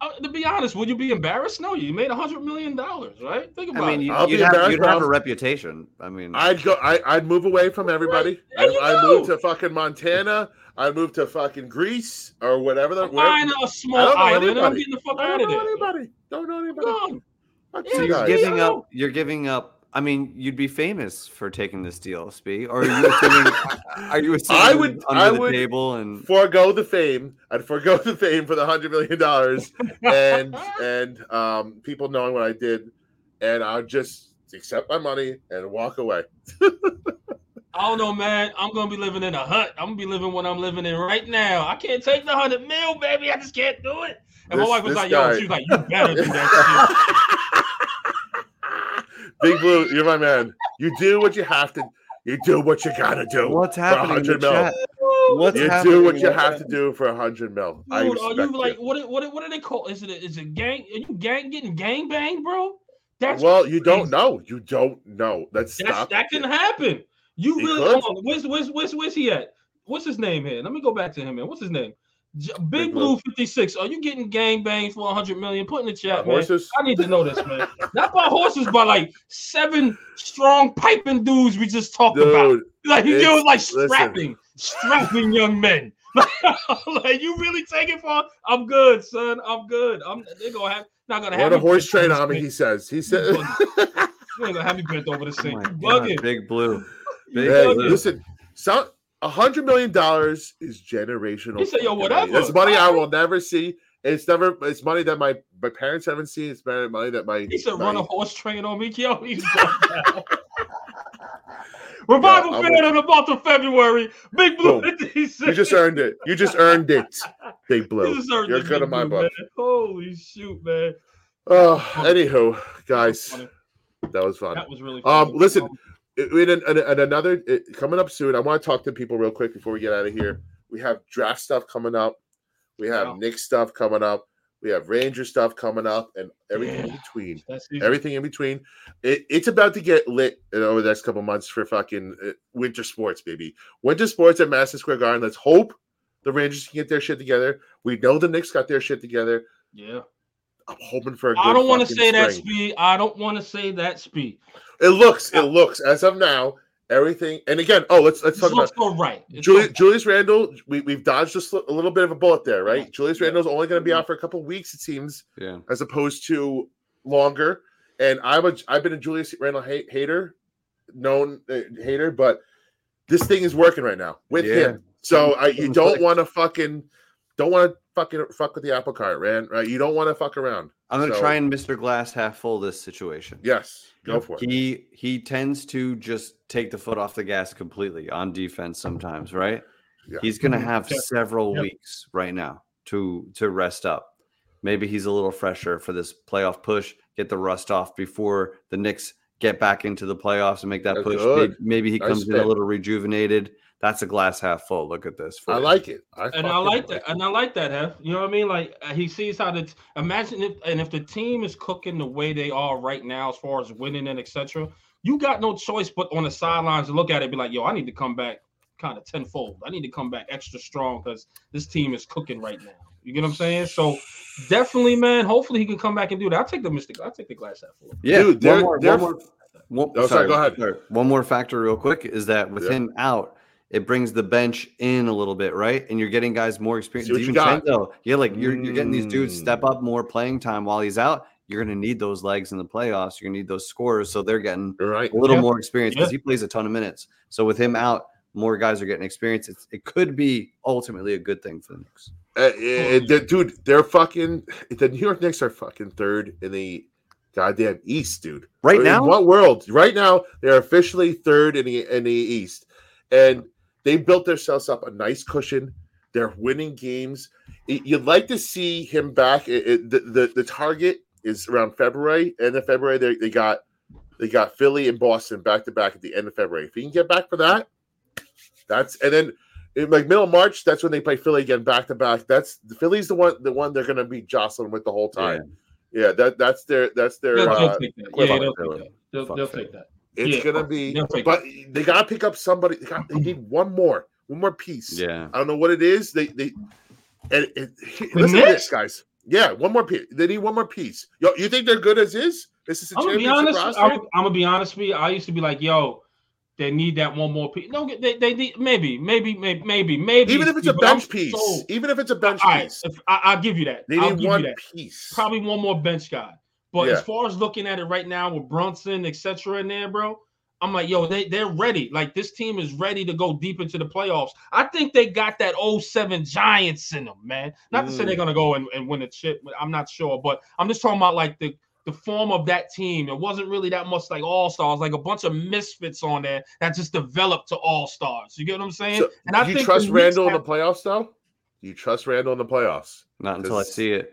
uh, to be honest, would you be embarrassed? No, you made a hundred million dollars, right? Think about I mean, it. You, I'll you'd, have, you'd have a reputation. I mean, I'd go. I, I'd move away from everybody. There you I, I'd move to fucking Montana. I'd move to fucking Greece or whatever. The, where, Find a I small don't know island, and I'm getting the fuck I out don't of know there. anybody. Don't know anybody. Gone. Fuck Yeah, you so you're giving Yeah. up. You're giving up. I mean, you'd be famous for taking this deal, Spee. Or are you assuming? are you assuming I would- under I the would- table and forego the fame. I'd forego the fame for the hundred million dollars and and um, people knowing what I did, and I'd just accept my money and walk away. I don't know, man. I'm gonna be living in a hut. I'm gonna be living what I'm living in right now. I can't take the hundred mil, baby. I just can't do it. And my wife was this like, "Yo," she was like, "You better do that Big Blue, you're my man. You do what you have to. You do what you gotta do. what's for happening in the 100 mil. chat? shit." What's You happening do what you have to do for a hundred mil. I Dude, are respect you like you. what? What? What do they call? Is it? A, is it gang? Are you gang getting gang banged, bro? That's Well, you don't know. You don't know. Let's That's, stop. that can happen. You He really could. on. Where's, where's where's where's he at? What's his name here? Let me go back to him. Man, what's his name? J- Big, Big Blue Blue. fifty six. Are you getting gang banged for hundred million? Put in the chat, man. horses. I need to know this, man. Not by horses, but like seven strong piping dudes we just talked about. Like you it's- know, like listen. strapping, strapping young men. like you really take it for? I'm good, son. I'm good. I'm. They're gonna have not gonna have run a me horse bent train over on me. He says. He said. thing. You ain't gonna have me bent over the Oh sink. my You God, bugging. Big Blue. You Hey, listen. So a hundred million dollars is generational. He said, "Yo, whatever." It's money I will never see. It's never. It's money that my my parents haven't seen. It's money that my. He said, my- "Run a horse train on me, yo." He's. Revival Yeah, fan in the month of February. Big Blue. Boom. 56. You just earned it. You just earned it, Big You Blue. earned You're good in my book. Holy shoot, man! Oh, anywho, guys, Funny. that was fun. That was really. Um, listen, And, and, and, and another it, coming up soon. I want to talk to people real quick before we get out of here. We have draft stuff coming up. We have Wow. Nick stuff coming up. We have Ranger stuff coming up, and everything in between. Everything in between. It, it's about to get lit in over the next couple months for fucking uh, winter sports, baby. Winter sports at Madison Square Garden. Let's hope the Rangers can get their shit together. We know the Knicks got their shit together. yeah. I'm hoping for a I good don't want to fucking say that speed. I don't want to say that speed. It looks, it looks as of now, everything. And again, oh, let's let's It talk about looks so right. Julius, so- Julius Randle. We we've dodged a, sli- a little bit of a bullet there, right? Yeah. Julius Yeah. Randle's only going to be out for a couple of weeks, it seems, Yeah. as opposed to longer. And I'm a I've been a Julius Randle hate, hater, known uh, hater, but this thing is working right now with Yeah. him. So I, you don't want to fucking don't want to fucking fuck with the apple cart, man. Right? You don't want to fuck around. I'm gonna So- try and Mr. Glass half full this situation. Yes, go Yep. for it. He he tends to just take the foot off the gas completely on defense sometimes, right? Yeah. He's gonna Mhm. have Yep. several Yep. weeks right now to to rest up. Maybe he's a little fresher for this playoff push, get the rust off before the Knicks get back into the playoffs and make that That's push. good. Maybe, maybe he Nice comes in a little rejuvenated. That's a glass half full. Look at this. for I like it. I and I fucking like that, and I like that, Hef. You know what I mean? Like uh, he sees how the imagine if and if the team is cooking the way they are right now, as far as winning and etc. You got no choice but on the sidelines to look at it, and be like, "Yo, I need to come back kind of tenfold. I need to come back extra strong because this team is cooking right now." You get what I'm saying? So definitely, man. Hopefully, he can come back and do that. I'll take the mystic. I'll take the glass half full. Yeah, Dude, one more, one more, one- Oh, sorry, go ahead. sorry. One more factor, real quick, is that with Yeah. him out, it brings the bench in a little bit, right? And you're getting guys more experience. See what you Even got. Yeah, like you're you're getting these dudes step Mm. up more playing time while he's out. You're gonna need those legs in the playoffs. You're gonna need those scores, so they're getting right. a little Yeah. more experience because Yeah. he plays a ton of minutes. So with him out, more guys are getting experience. It's, it could be ultimately a good thing for the Knicks. Uh, dude, they're fucking. The New York Knicks are fucking third in the goddamn East, dude. Right In now, what world? Right now, they're officially third in the in the East, and they built themselves up a nice cushion. They're winning games. It- You'd like to see him back. It- it- the, the the target is around February, end of February. They, they got they got Philly and Boston back to back at the end of February. If he can get back for that, that's and then in like middle of March, that's when they play Philly again back to back. That's the Philly's the one the one they're gonna be jostling with the whole time. Yeah, that that's their that's their They'll, they'll uh, take that. Yeah, they'll take that. They'll, they'll take that. It's Yeah, gonna oh, be, but they gotta pick up somebody. They, got, they need one more, one more piece. Yeah. I don't know what it is. They they and it, The listen to this, guys. Yeah, one more piece. They need one more piece. Yo, you think they're good as is? This is a I'm gonna be honest. roster. I'm, I'm gonna be honest with you. I used to be like, yo, they need that one more piece. No, they, they need maybe, maybe, maybe, maybe, maybe. Even if it's a but I'm bench piece, so- even if it's a bench all right, piece, if, I, I'll give you that. they I'll need give one you that. piece. Probably one more bench guy. But Yeah. as far as looking at it right now with Brunson, etc., in there, bro, I'm like, yo, they they're ready. Like this team is ready to go deep into the playoffs. I think they got that 07 Giants in them, man. Not to say Mm. they're gonna go and, and win a chip. I'm not sure, but I'm just talking about like the the form of that team. It wasn't really that much like all stars, like a bunch of misfits on there that just developed to all stars. You get what I'm saying? So, and I you think trust the Knicks Randle in the playoffs, though? You trust Randle in the playoffs? Not until I see it.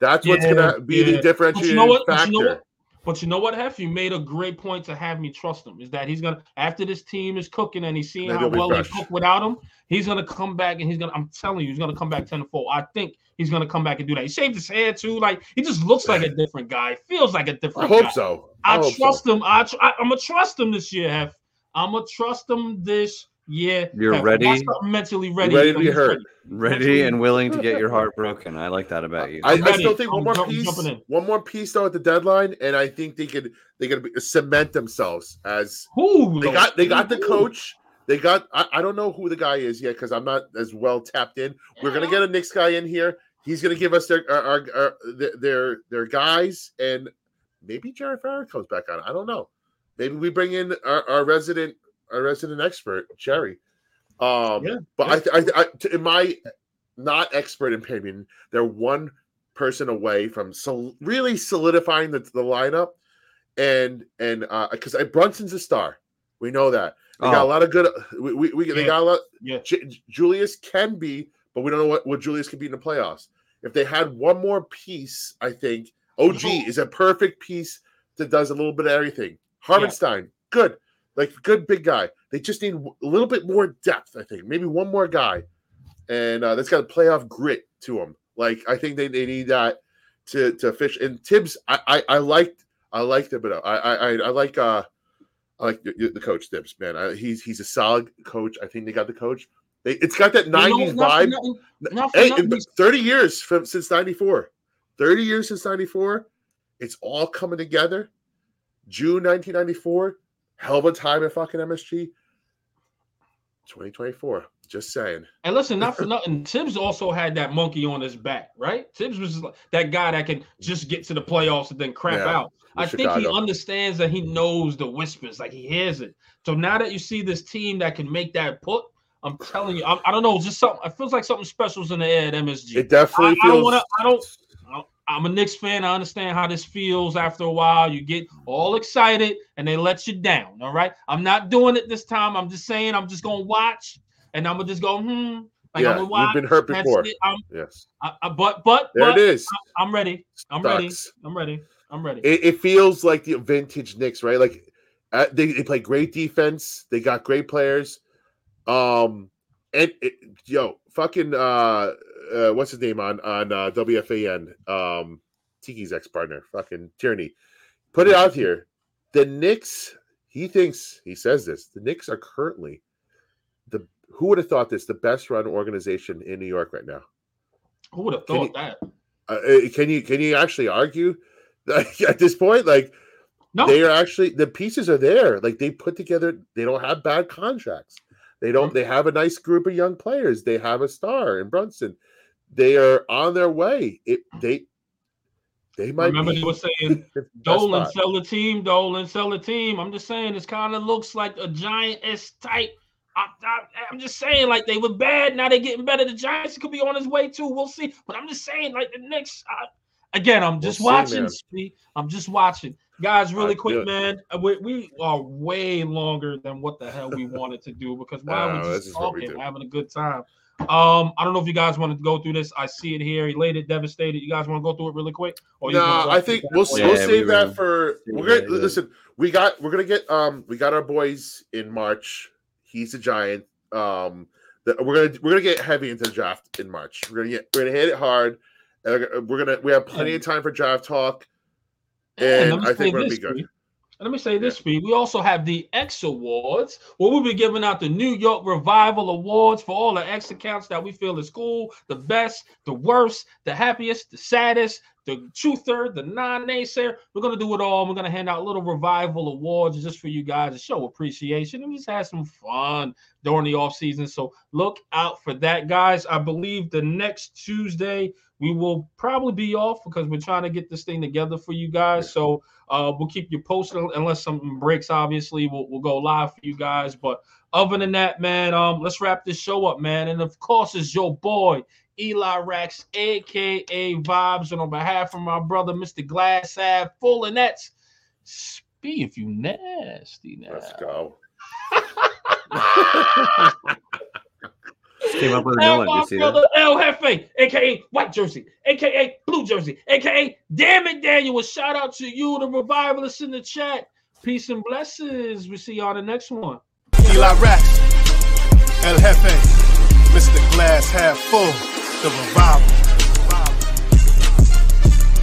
That's what's Yeah, gonna be yeah. the But differentiating you know what? But you know what? But you know what, Hef? You made a great point to have me trust him. Is that he's gonna after this team is cooking and he's seeing Maybe how well they cook without him, he's gonna come back and he's gonna. I'm telling you, he's gonna come back ten to four. I think he's gonna come back and do that. He shaved his hair too. Like he just looks like a different guy. Feels like a different. I hope guy. so. I, hope trust so. him. I, tr- I I'm gonna trust him this year, Hef. I'm gonna trust him this year. You're Hef. ready? Once I'm mentally ready. ready to be hurt. Ready and willing to get your heart broken. I like that about you. I, I'm I ready. still think one I'm more jump- piece, one more piece though at the deadline, and I think they could they could cement themselves as Who they got they got the coach. They got I, I don't know who the guy is yet because I'm not as well tapped in. We're gonna get a Knicks guy in here. He's gonna give us their our, our, our their- their their guys and maybe Jared Farrar comes back on. I don't know. Maybe we bring in our, our resident our resident expert Jerry. Um, Yeah, but I, I, I t- in my not expert opinion, they're one person away from so really solidifying the, the lineup, and and uh because Brunson's a star, we know that they got a Oh, lot of good. We, we, we they got a lot. Yeah. J- Julius can be, but we don't know what what Julius can be in the playoffs. If they had one more piece, I think OG No. is a perfect piece that does a little bit of everything. Hartenstein, good, like good big guy. They just need a little bit more depth. I think maybe one more guy, and uh, that's got a playoff grit to him. Like I think they, they need that to to fish. And Thibs, I I, I liked I liked him, but I I I, I like uh I like the, the coach Thibs, man. I, he's he's a solid coach. I think they got the coach. They, it's got that You '90s not for vibe. nothing- Hey, nothing, in he's- 30 years from since 94. 30 years since 94. It's all coming together. June 1994. Hell of a time at fucking MSG. 2024. Just saying. And listen, not for nothing. Thibs also had that monkey on his back, right? Thibs was that guy that can just get to the playoffs and then crap Yeah, out. I with think he understands that he knows the whispers, like he hears it. So now that you see this team that can make that put, I'm telling you, I, I don't know, just something. It feels like something special's in the air at MSG. It definitely I- I don't feels. wanna- I don't- I'm a Knicks fan. I understand how this feels after a while. You get all excited and they let you down. All right. I'm not doing it this time. I'm just saying I'm just gonna watch and I'm gonna just go, hmm. Like yeah, I'm gonna watch. you've been hurt before. Yes. I, I, but but There but it is. I'm ready. I'm ready. I'm ready. I'm ready. It, it feels like the vintage Knicks, right? Like uh, they, they play great defense. They got great players. Um, and it, yo, fucking uh, uh, what's his name on on uh, WFAN? Um, Tiki's ex partner, fucking Tierney. Put it out here. The Knicks. He thinks he says this. The Knicks are currently the. Who would have thought this? The best run organization in New York right now. Who would have Can thought you- that? Uh, uh, can you can you actually argue like, at this point? Like No. they are actually the pieces are there. Like they put together. They don't have bad contracts. They don't. They have a nice group of young players. They have a star in Brunson. They are on their way. It they they might Remember be they were saying Dolan spot. sell the team, Dolan sell the team. I'm just saying this kind of looks like a giant S type. I, I'm just saying, like they were bad, now they're getting better. The Giants could be on his way too. We'll see. But I'm just saying, like the Knicks. I, again, I'm just see, watching. Spee. I'm just watching, guys. Really I quick, man. uh, We, we are way longer than what the hell we wanted to do because why No, are we just is what we talking, having a good time? Um, I don't know if you guys want to go through this. I see it here, elated, devastated. You guys want to go through it really quick? Or you No, I think we'll, that? we'll Yeah, we save that for. We're gonna yeah. listen. We got we're gonna get um we got our boys in March. He's a giant. Um, the, we're gonna we're gonna get heavy into the draft in March. We're gonna get we're gonna hit it hard. And we're gonna we have plenty of time for draft talk. Yeah, And I think we're gonna be good. Let me say this, Speed. We also have the X Awards, where we'll be giving out the New York Revival Awards for all the X accounts that we feel is cool, the best, the worst, the happiest, the saddest, the truther, the non-naysayer. We're gonna do it all. We're gonna hand out little revival awards just for you guys to show appreciation and just have some fun during the off season. So look out for that, guys. I believe the next Tuesday we will probably be off because we're trying to get this thing together for you guys. So uh, we'll keep you posted unless something breaks. Obviously, we'll, we'll go live for you guys. But other than that, man, um, let's wrap this show up, man. And of course, it's your boy Eli Rex, aka Vibes, and on behalf of my brother, Mr. Glass Ave, full of nets. Speak if you nasty now. Let's go. Came up with a new one. You brother that? El Jefe, aka White Jersey, aka Blue Jersey, aka Damn it Daniel. A shout out to you, the revivalists in the chat. Peace and blessings. We see y'all the next one. Eli Rax, El Jefe, Mr. Glass half full, the revival.